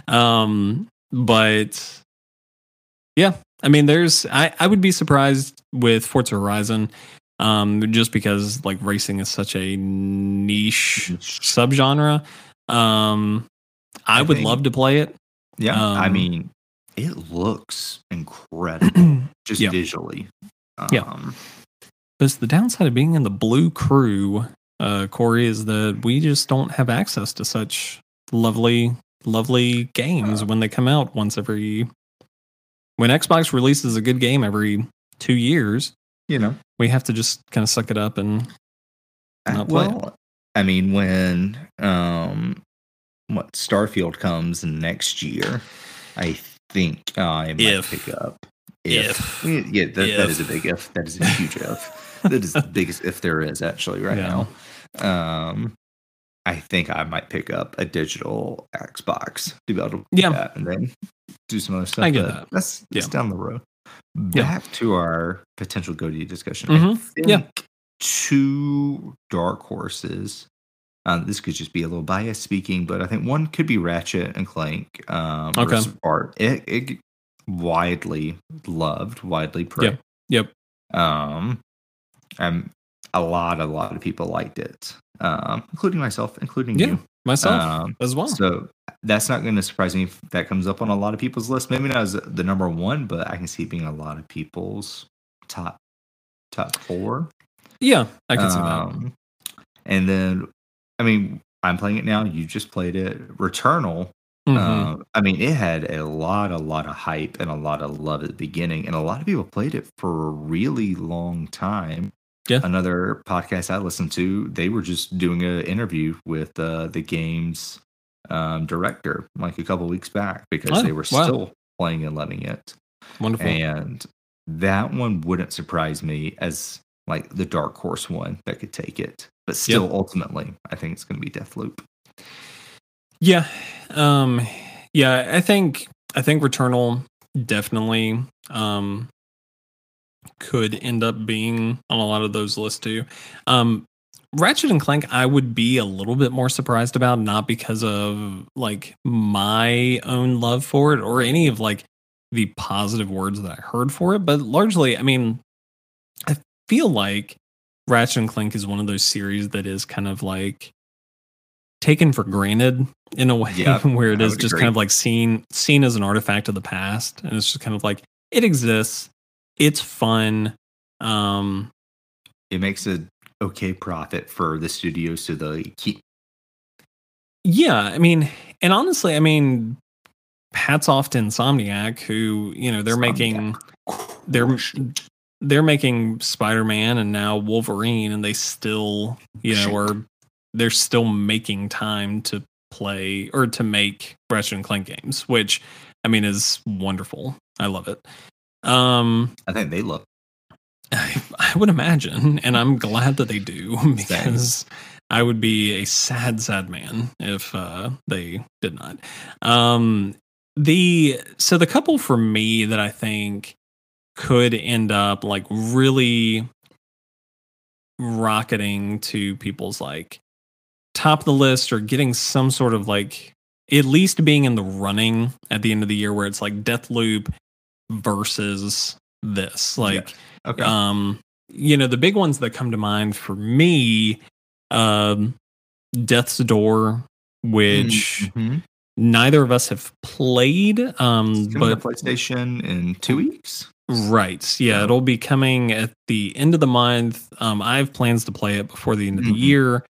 um, but yeah, I mean, there's I I would be surprised with Forza Horizon, um, just because like racing is such a niche subgenre. Um, I,
I
would
think-
love to play it.
yeah. I
Um,
mean, it looks incredible just
Yeah.
visually.
Yeah.
Um,
But the downside of being in the blue crew, uh, Corey, is that we just don't have access to such lovely, lovely games when they come out once every. When Xbox releases a good game every two years,
you know,
we have to just kind of suck it up and
I-
Not play it.
well, I mean, when um, what Starfield comes next year, I think I might
If.
pick up.
If.
yeah, that, that
If.
is a big if. That is a huge if. That is the biggest if there is actually right
Yeah.
now. Um, I think I might pick up a digital Xbox to be able to
Yeah.
that and then do some other stuff.
I get that.
That's that's
Yeah.
down the road.
Yeah.
Back to our potential GoD discussion.
Mhm.
I think
Yeah.
two dark horses. Um, this could just be a little bias speaking, but I think one could be Ratchet and Clank. Um,
Okay.
Art. It, it widely loved, widely praised.
Yep.
Um, and a lot, a lot of people liked it, um, including myself, including
Yeah.
you.
myself
Um,
as well.
so that's not going to surprise me if that comes up on a lot of people's list. Maybe not as the number one, but I can see it being a lot of people's top top four.
yeah, I can see that.
Um, And then, I mean, I'm playing it now. You just played it. Returnal.
Mhm.
Uh, I mean, it had a lot, a lot of hype and a lot of love at the beginning, and a lot of people played it for a really long time.
Yeah.
Another podcast I listened to, they were just doing an interview with uh, the game's um, director like a couple weeks back because
Oh,
they were
wow.
still playing and loving it,
Wonderful.
and that one wouldn't surprise me as like the dark horse one that could take it. But still, ultimately, I think it's going to be Deathloop.
Yeah. Um yeah, I think I think Returnal definitely um could end up being on a lot of those lists too. Um Ratchet and Clank I would be a little bit more surprised about not because of like my own love for it or any of like the positive words that I heard for it, but largely I mean I feel like Ratchet and Clank is one of those series that is kind of like taken for granted in a way
Yeah,
where it
I
is just
agree.
kind of like seen seen as an artifact of the past and it's just kind of like it exists it's fun um
it makes a okay profit for the studio, so they keep.
Yeah, I mean, and honestly, I mean, hats off to Insomniac, who you know they're making they're they're making Spider Man and now Wolverine, and they still you know are they're still making time to play or to make Ratchet and Clank games, which I mean is wonderful. I love it. Um,
I think they look.
I, I would imagine, and I'm glad that they do because I would be a sad, sad man if uh, they did not. Um, the so the couple for me that I think could end up like really rocketing to people's like top of the list or getting some sort of like at least being in the running at the end of the year where it's like Deathloop versus this. Like
yeah. okay.
um you know, the big ones that come to mind for me, um Death's Door, which
mm-hmm.
neither of us have played. Um but
PlayStation in two weeks.
Right. Yeah, it'll be coming at the end of the month. Um, I have plans to play it before the end of the
Mhm.
year.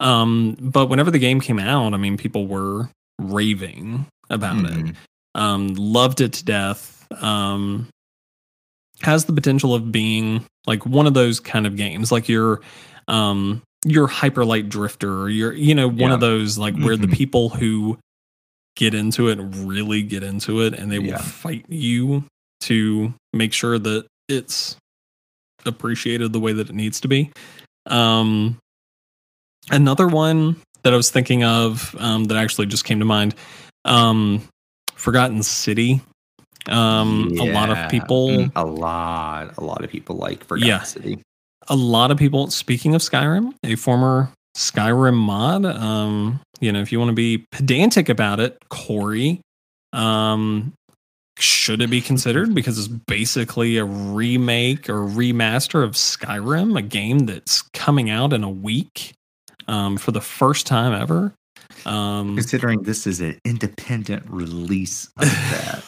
Um, but whenever the game came out, I mean, people were raving about it.
Mhm.
Um, loved it to death. Um, has the potential of being like one of those kind of games, like your um your hyper light drifter, or your you know one of those like where the
Mhm.
people who get into it really get into it, and they will
Yeah.
fight you to make sure that it's appreciated the way that it needs to be. Um, another one that I was thinking of um, that actually just came to mind, um, Forgotten City. Um, a lot of people,
Mm, a lot, a lot of people like Forgotten
Yeah.
City.
a lot of people. Speaking of Skyrim, a former Skyrim mod. Um, you know, if you want to be pedantic about it, Corey, um, should it be considered because it's basically a remake or remaster of Skyrim, a game that's coming out in a week um, for the first time ever. Um,
Considering this is an independent release of that,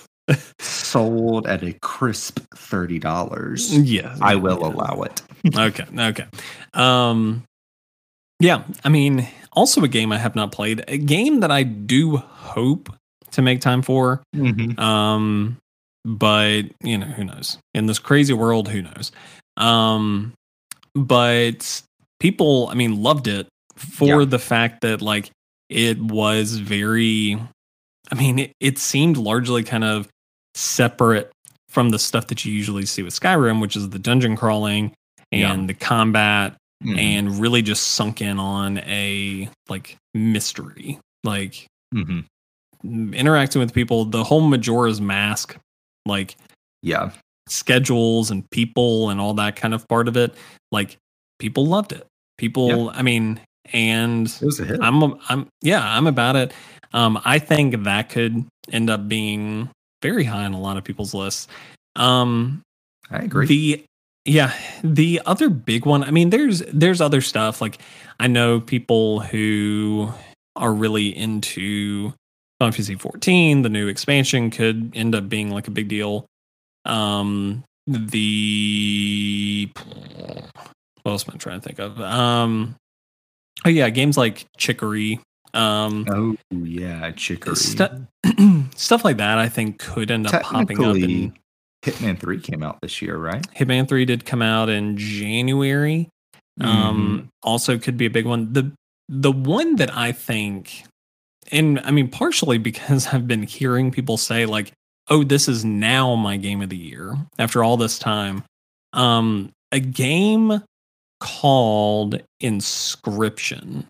sold at a crisp thirty dollars,
yeah,
I will allow it.
okay, okay. Um, yeah, I mean, also a game I have not played, a game that I do hope to make time for.
Mhm.
Um, but you know, who knows? In this crazy world, who knows? Um, but people, I mean, loved it for
Yeah.
the fact that like it was very. I mean, it, it seemed largely kind of separate from the stuff that you usually see with Skyrim, which is the dungeon crawling and
Yeah.
the combat
Mhm.
and really just sunk in on a like mystery like
Mhm.
interacting with people the whole majora's mask like
yeah,
schedules and people and all that kind of part of it like people loved it people i mean and
it was a hit.
i'm i'm yeah i'm about it um i think that could end up being very high on a lot of people's lists um
I agree.
the yeah, the other big one. I mean, there's there's other stuff like I know people who are really into Final Fantasy 14. The new expansion could end up being like a big deal. Um, the what else am I trying to think of? Um, oh yeah, games like Chicory. Um,
oh yeah, chicory.
stu- stuff like that. I think could end up popping up in
Hitman Three came out this year, right?
Hitman 3 did come out in January.
Mm-hmm.
Um also could be a big one. The the one that I think and I mean partially because I've been hearing people say like, "Oh, this is now my game of the year after all this time." Um a game called Inscription.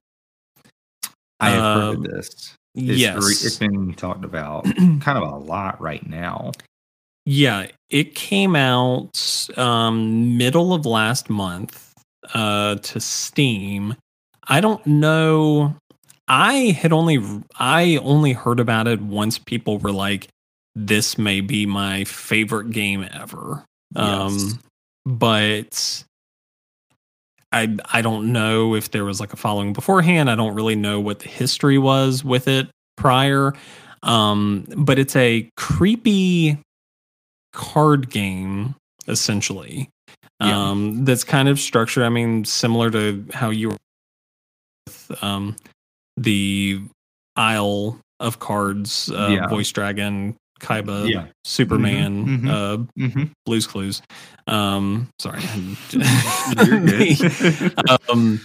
I have heard
Um,
of this. It's,
yes.
re- it's been talked about kind of a lot right now.
Yeah, it came out um, middle of last month uh, to Steam. I don't know. I had only I only heard about it once people were like, "This may be my favorite game ever." Um,
Yes.
but I I don't know if there was like a following beforehand. I don't really know what the history was with it prior. Um, but it's a creepy card game essentially.
Yeah.
Um, that's kind of structured. I mean, similar to how you were with um, the Isle of Cards, uh,
Yeah.
Voice Dragon, Kaiba,
Yeah.
Superman,
mhm.
uh,
Mm-hmm.
Blues Clues. Um, sorry. Um,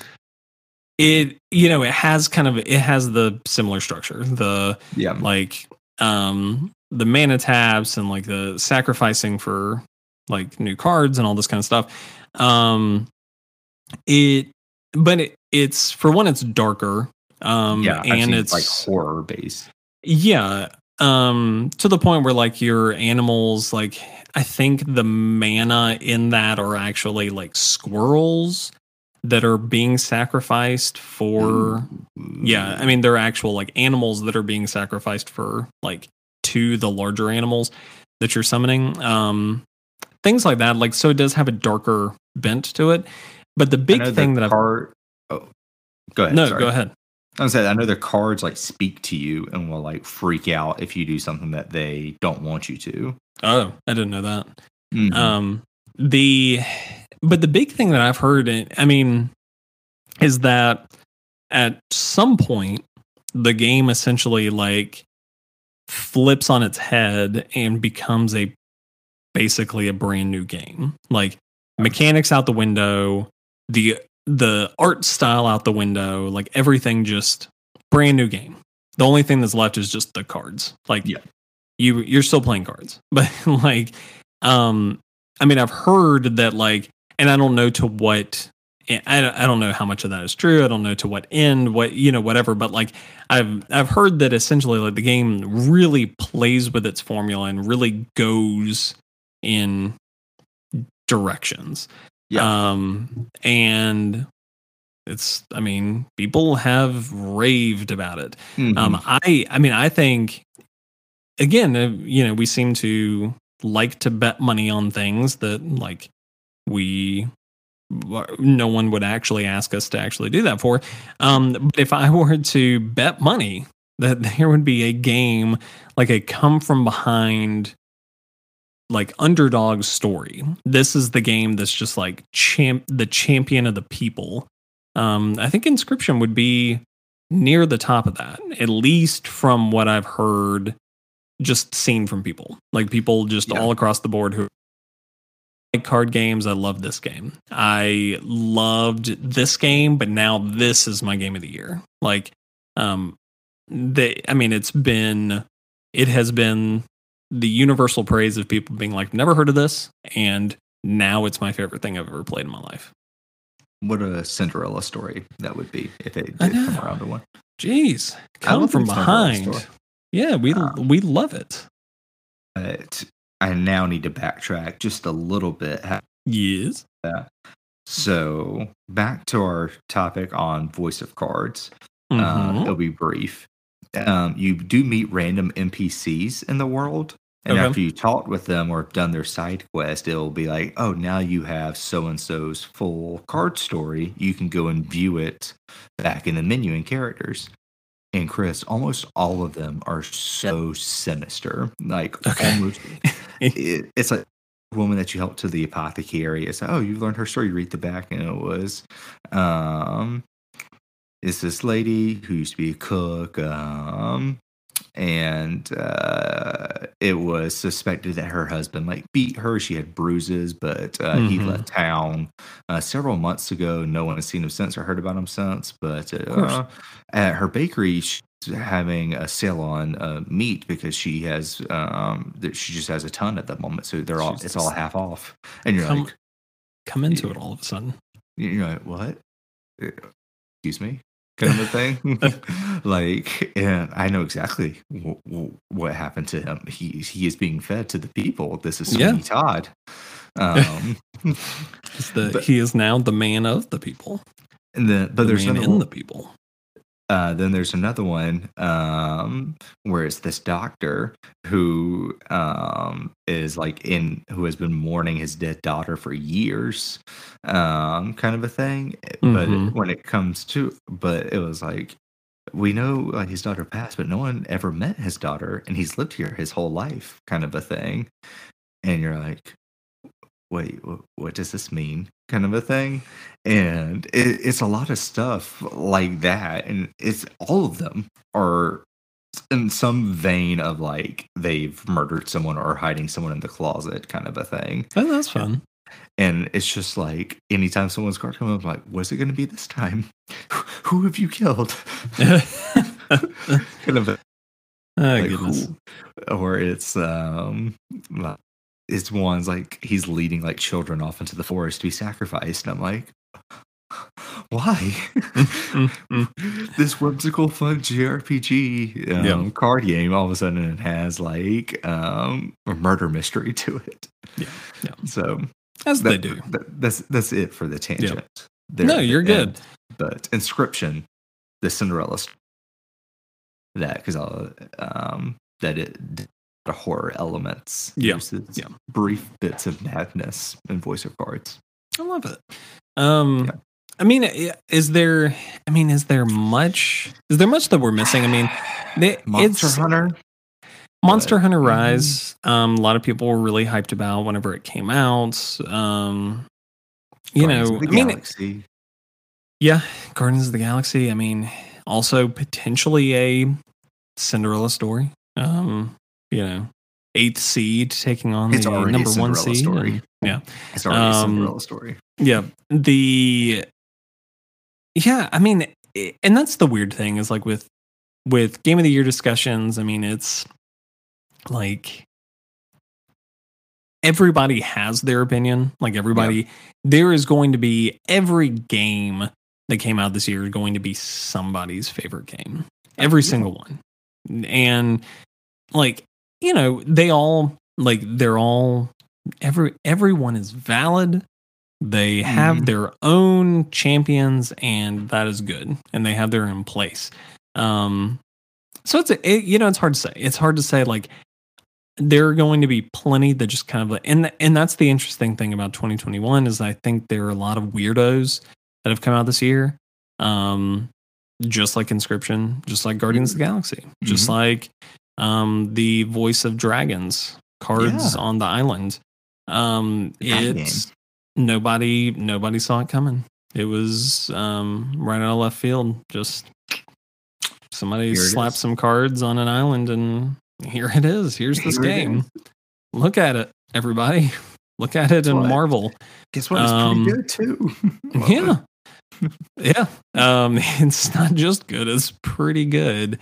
it you know it has kind of it has the similar structure. The
yeah.
like um the mana taps and like the sacrificing for like new cards and all this kind of stuff um it but it, it's for one it's darker um
yeah.
And it's
like horror based.
yeah um to the point where like your animals like i think the mana in that are actually like squirrels that are being sacrificed for yeah, I mean they're actual like animals that are being sacrificed for like to the larger animals that you're summoning. Um things like that. Like so it does have a darker bent to it. But the big
know the
thing that I've
card. Oh, go ahead.
No,
sorry.
go ahead.
I said, I know the cards like speak to you and will like freak out if you do something that they don't want you to.
Oh, I didn't know that.
Mhm.
Um the but the big thing that I've heard I mean is that at some point the game essentially like flips on its head and becomes a basically a brand new game. Like mechanics out the window, the the art style out the window, like everything just brand new game. The only thing that's left is just the cards. Like
Yeah.
you you're still playing cards. But like um I mean I've heard that like and I don't know to what I, I don't know how much of that is true. I don't know to what end, what you know, whatever. But like, I've I've heard that essentially, like the game really plays with its formula and really goes in directions.
Yeah.
Um, and it's, I mean, people have raved about it.
Mhm.
Um, I, I mean, I think again, uh, you know, we seem to like to bet money on things that like we no one would actually ask us to actually do that for. Um, but if I were to bet money that there would be a game like a come from behind like underdog story. This is the game that's just like champ the champion of the people. Um, I think Inscription would be near the top of that, at least from what I've heard, just seen from people. Like people just
Yeah.
all across the board who like card games. I love this game. I loved this game, but now this is my game of the year. Like, um, they, I mean, it's been, it has been the universal praise of people being like, never heard of this. And now it's my favorite thing I've ever played in my life.
what a Cinderella story that would be if it did come around to one.
Jeez, come from behind. Yeah, we
Uh,
we love it.
But I now need to backtrack just a little bit.
Yes.
So back to our topic on voice of cards. Uh,
Mhm.
it'll be brief. Um, you do meet random NPCs in the world, and
Okay.
after you talk with them or done their side quest, it'll be like, "Oh, now you have so and so's full card story. You can go and view it back in the menu and characters." And Chris, almost all of them are so sinister. Like
Okay.
almost, it, it's like a woman that you helped to the apothecary. It's like, oh, you learned her story. You read the back, and it was, um, it's this lady who used to be a cook, um, and uh, it was suspected that her husband like beat her. She had bruises, but uh, he
Mhm.
left town uh, several months ago. No one has seen him since or heard about him since. But uh, at her bakery, she's having a sale on uh, meat because she has um, that she just has a ton at the moment. So they're all
She's
it's all half off, and you're
Come-
like,
Come into it all of a sudden.
you're like, what? Uh, Excuse me, kind of thing. like, and I know exactly w- w- what happened to him. He he is being fed to the people. This is
Yeah.
Todd. Um,
the,
But-
he is now the man of the people.
and then, but
the
there's
man
another
in the people.
Uh, then there's another one um, where it's this doctor who um, is like in who has been mourning his dead daughter for years, um, kind of a thing. But
Mhm.
when it comes to, but it was like we know uh, his daughter passed, but no one ever met his daughter, and he's lived here his whole life, kind of a thing. And you're like, wait, what does this mean? Kind of a thing. And it, it's a lot of stuff like that. And it's all of them are in some vein of like they've murdered someone or hiding someone in the closet kind of a thing.
Oh, that's fun.
And it's just like anytime someone's card comes up, I'm like, what's it going to be this time? Who have you killed? kind of a,
oh
like,
goodness.
who- or it's um, it's ones like he's leading like children off into the forest to be sacrificed, and I'm like, why?
Mm, mm.
this whimsical, fun JRPG um,
Yeah.
card game, all of a sudden it has like um, a murder mystery to it.
Yeah, yeah.
So
As they do.
that- that's that's it for the tangent. there
No, you're good.
end. But Inscryption, the Cinderella, that because I'll um that it the horror elements
Yeah,
uses
yeah.
brief bits of madness and voice of cards.
I love it. Um,
Yeah.
I mean, is there? I mean, is there much? Is there much that we're missing? I mean, they,
Monster Hunter.
Monster
but-
Hunter
Mhm.
Rise. Um, a lot of people were really hyped about whenever it came out. Um, you
Guardians
know,
of the
I mean,
Galaxy.
yeah, Guardians of the Galaxy. I mean, also potentially a Cinderella story. Um, you know, eighth seed taking on
It's
the
already a
number one seed.
story.
and- yeah,
it's already a
um,
Cinderella story.
Yeah. The Yeah, I mean and that's the weird thing is like with with game of the year discussions, I mean it's like everybody has their opinion. Like everybody there is going to be every game that came out this year is going to be somebody's favorite game. Every
Yeah.
single one. And like, you know, they all like they're all every everyone is valid. They have
Mhm.
their own champions and that is good. And they have their own place. Um so it's a, it, you know it's hard to say. It's hard to say like there are going to be plenty that just kind of like and and that's the interesting thing about 2021 is I think there are a lot of weirdos that have come out this year. Um just like Inscryption, just like Guardians of the Galaxy, just
Mhm.
like um the Voice of Dragons cards
Yeah.
on the island. Um it's nobody nobody saw it coming. It was um right out of left field. Just somebody slapped
is.
some cards on an island and here it is. Here's this
Here
game. Look at it, everybody. Look at it
That's
and
what-
marvel.
Guess what? It's
um,
pretty good too.
Yeah. yeah. Um it's not just good, it's pretty good.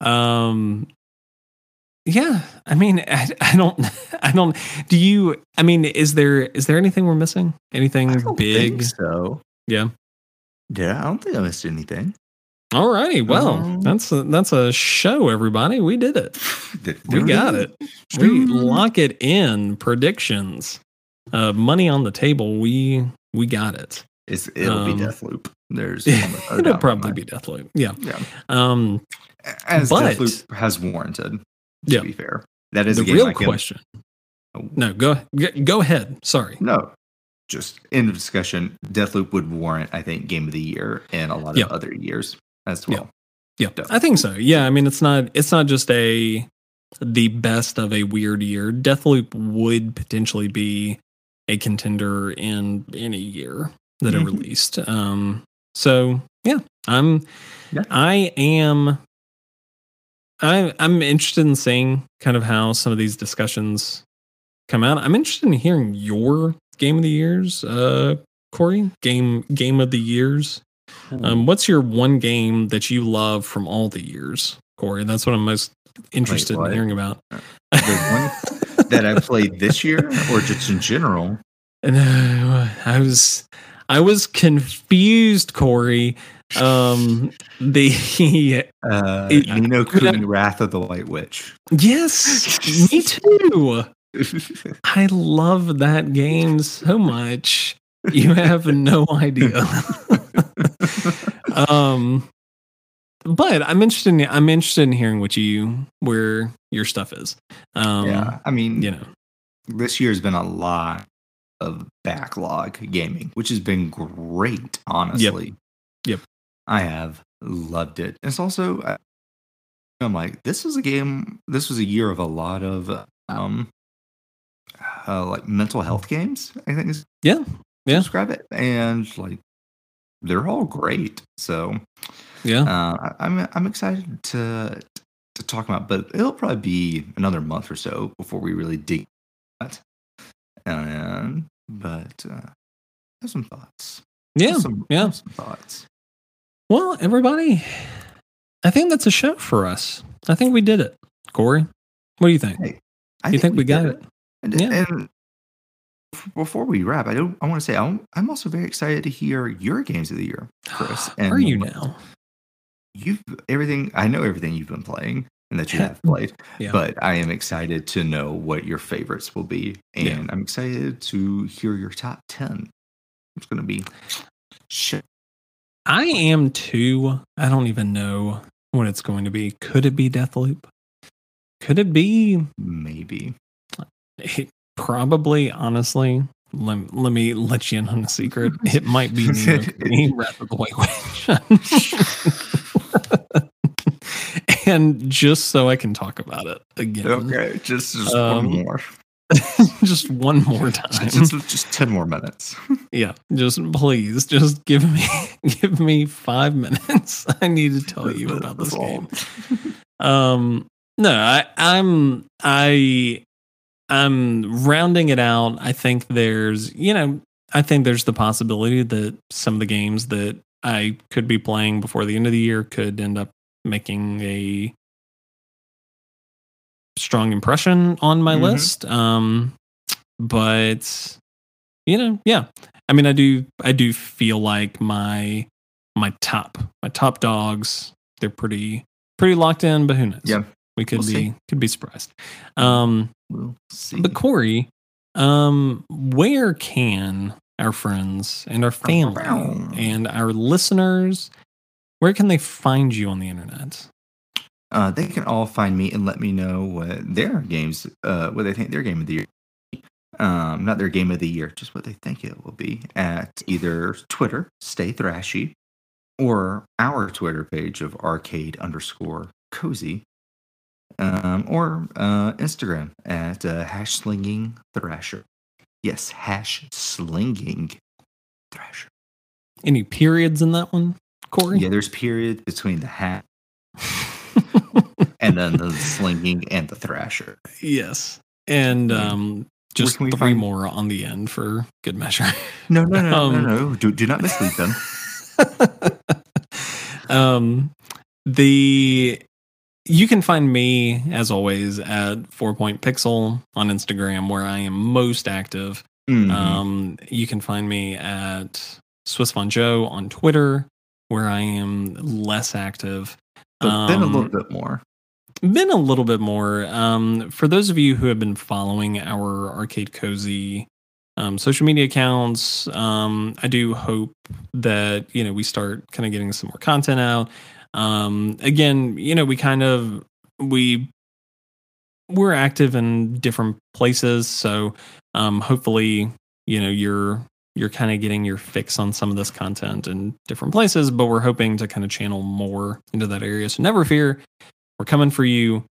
Um yeah, I mean I, I don't I don't do you I mean is there is there anything we're missing? Anything big?
so.
Yeah.
Yeah, I don't think I missed anything.
All righty. Well,
Um,
that's a, that's a show everybody. We did it. We got it. We lock it in predictions. Uh money on the table. We we got it.
It's, it'll
Um,
be Deathloop. There's
It'll probably be Deathloop Yeah.
Yeah.
Um
As
But-
Deathloop has warranted, to
Yeah.
be fair. That is
the real question. No, go go- go ahead. Sorry.
No, just end of discussion. Deathloop would warrant, I think, game of the year in a lot of other years as well.
Yeah. I think so. Yeah, I mean it's not it's not just a the best of a weird year. Deathloop would potentially be a contender in any year that it
Mhm.
released. Um so yeah, I'm
Yeah.
I am I I'm interested in seeing kind of how some of these discussions come out. I'm interested in hearing your game of the years, uh Corey. Game game of the years. Um, what's your one game that you love from all the years, Corey? That's what I'm most interested in hearing about.
The that I played this year, or just in general.
And, uh, I was, I was confused, Corey. Um, the
Uh,
It-
Ni no Kuni Wrath of the White Witch.
yes, me too. I love that game so much. You have no idea. um, but I'm interested. In, I'm interested in hearing what you where your stuff is. Um,
yeah, I mean,
you know,
this year's been a lot of backlog gaming, which has been great, honestly.
Yep.
I have loved it. It's also, I- I'm like, this was a game, this was a year of a lot of, um, uh, like mental health games. I think is
Yeah, yeah.
describe it, and like they're all great. So
Yeah.
uh, I'm I'm excited to to talk about, but it'll probably be another month or so before we really dig that. And but uh, have some thoughts.
Yeah.
some,
yeah.
some thoughts.
Well, everybody, I think that's a show for us. I think we did it. Corey, what do you think?
Hey, I
you think we got
did
it?
And,
Yeah.
and before we wrap, I don't. I want to say I'm, I'm also very excited to hear your games of the year, Chris.
And Are you now?
You've everything. I know everything you've been playing and that you have played,
Yeah.
but I am excited to know what your favorites will be, and
Yeah.
I'm excited to hear your top ten. It's going to be shit.
I am too. I don't even know what it's going to be. Could it be Deathloop? Could it be?
Maybe.
It, probably, honestly. Let, let me let you in on a secret. It might be Me, Wrath of the White Witch. and just so I can talk about it again.
Okay, just, just
Um,
one more.
just one more time.
Just, just, ten more minutes.
yeah, just please, just give me give me five minutes. I need to tell you about this game. Um, no, I, I'm I I'm rounding it out. I think there's you know I think there's the possibility that some of the games that I could be playing before the end of the year could end up making a strong impression on my
Mhm.
list. Um, but you know, yeah. I mean, I do I do feel like my my top my top dogs they're pretty pretty locked in, but who knows?
Yeah.
we could
We'll
be
see.
could be surprised. Um,
We'll see.
but Corey, um, where can our friends and our family and our listeners, where can they find you on the internet?
Uh, they can all find me and let me know what their games, uh, what they think their game of the year. Um, not their game of the year, just what they think it will be at either Twitter, Stay Thrashy, or our Twitter page of arcade underscore cozy, um, or uh, Instagram at uh, hash slinging thrasher. Yes, hash slinging thrasher.
Any periods in that one, Corey?
Yeah, there's periods between the hat and then the slinging and the thrasher.
yes, and um, just three
find-
more on the end for good measure.
No, no, no,
Um,
no, no. Do, do not mislead them.
um, the you can find me as always at Four Point Pixel on Instagram, where I am most active.
Mhm.
Um, you can find me at Swiss Von Joe on Twitter, where I am less active.
but then a little
um,
bit more.
Been a little bit more. Um, for those of you who have been following our Arcade Cozy um, social media accounts, um, I do hope that you know we start kind of getting some more content out. Um, again, you know, we kind of we we're active in different places, so um, hopefully, you know, you're you're kind of getting your fix on some of this content in different places, but we're hoping to kind of channel more into that area. So never fear, we're coming for you.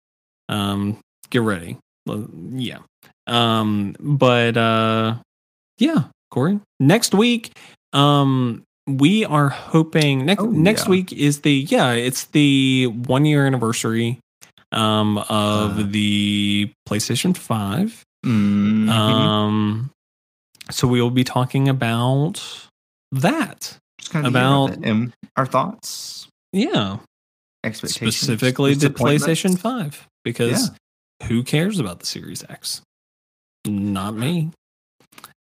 Um, get ready. Yeah. Um, but uh, yeah, Corey. Next week, um, we are hoping next
Oh,
next
yeah.
week is the yeah, it's the one year anniversary um of
Uh.
the PlayStation 5.
Mhm.
Um so we will be talking about that.
Just kind of
about-
about and our thoughts,
Yeah.
Expectations,
Specifically the. PlayStation 5 because who cares about the Series X? Not me.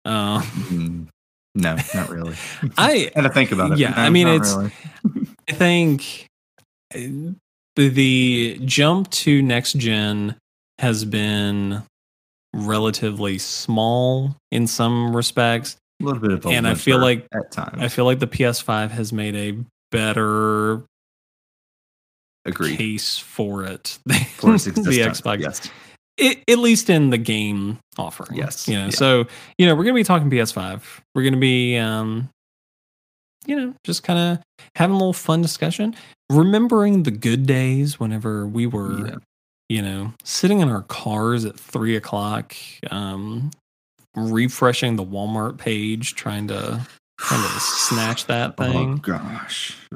Uh,
Mm, no, not really.
I
had to think about it.
Yeah,
No,
I mean, it's-
really.
I think uh, the, jump to next gen has been relatively small in some respects.
a little bit of a
and I feel like-
at times.
I feel like the PS5 has made a better
Agreed.
case for it
For its
the Xbox.
Yes.
it, at least in the game offering.
Yes,
You know,
yeah.
so you know, we're gonna be talking PS5. We're gonna be um you know, just kind of having a little fun discussion. Remembering the good days whenever we were,
Yeah.
you know, sitting in our cars at three o'clock, um, refreshing the Walmart page, trying to trying to snatch that thing.
Oh gosh.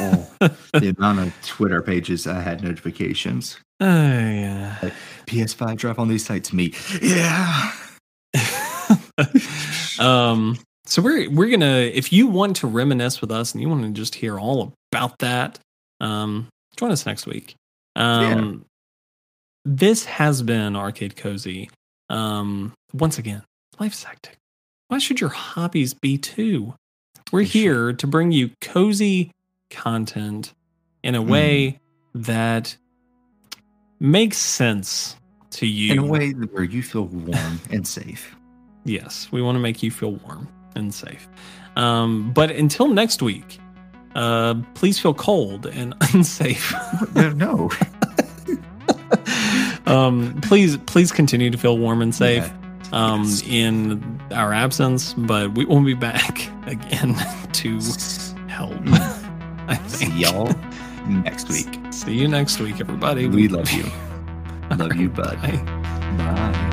Oh, the amount of Twitter pages I had notifications.
Oh yeah.
PS5 drive on these sites. Me. Yeah.
um so we're we're gonna if you want to reminisce with us and you want to just hear all about that um join us next week um this has been arcade cozy um once again life's hectic why should your hobbies be too we're here to bring you cozy content in a
Mm.
way that makes sense to you
In a way where you feel warm and safe.
Yes, we want to make you feel warm and safe. Um, but until next week, uh, please feel cold and unsafe.
No, no.
um, please, please continue to feel warm and safe
Yeah.
Um,
Yes.
in our absence. But we will be back again to help. I
See y'all next week.
See you next week, everybody.
We love you. Love you, bud.
Bye.
Bye.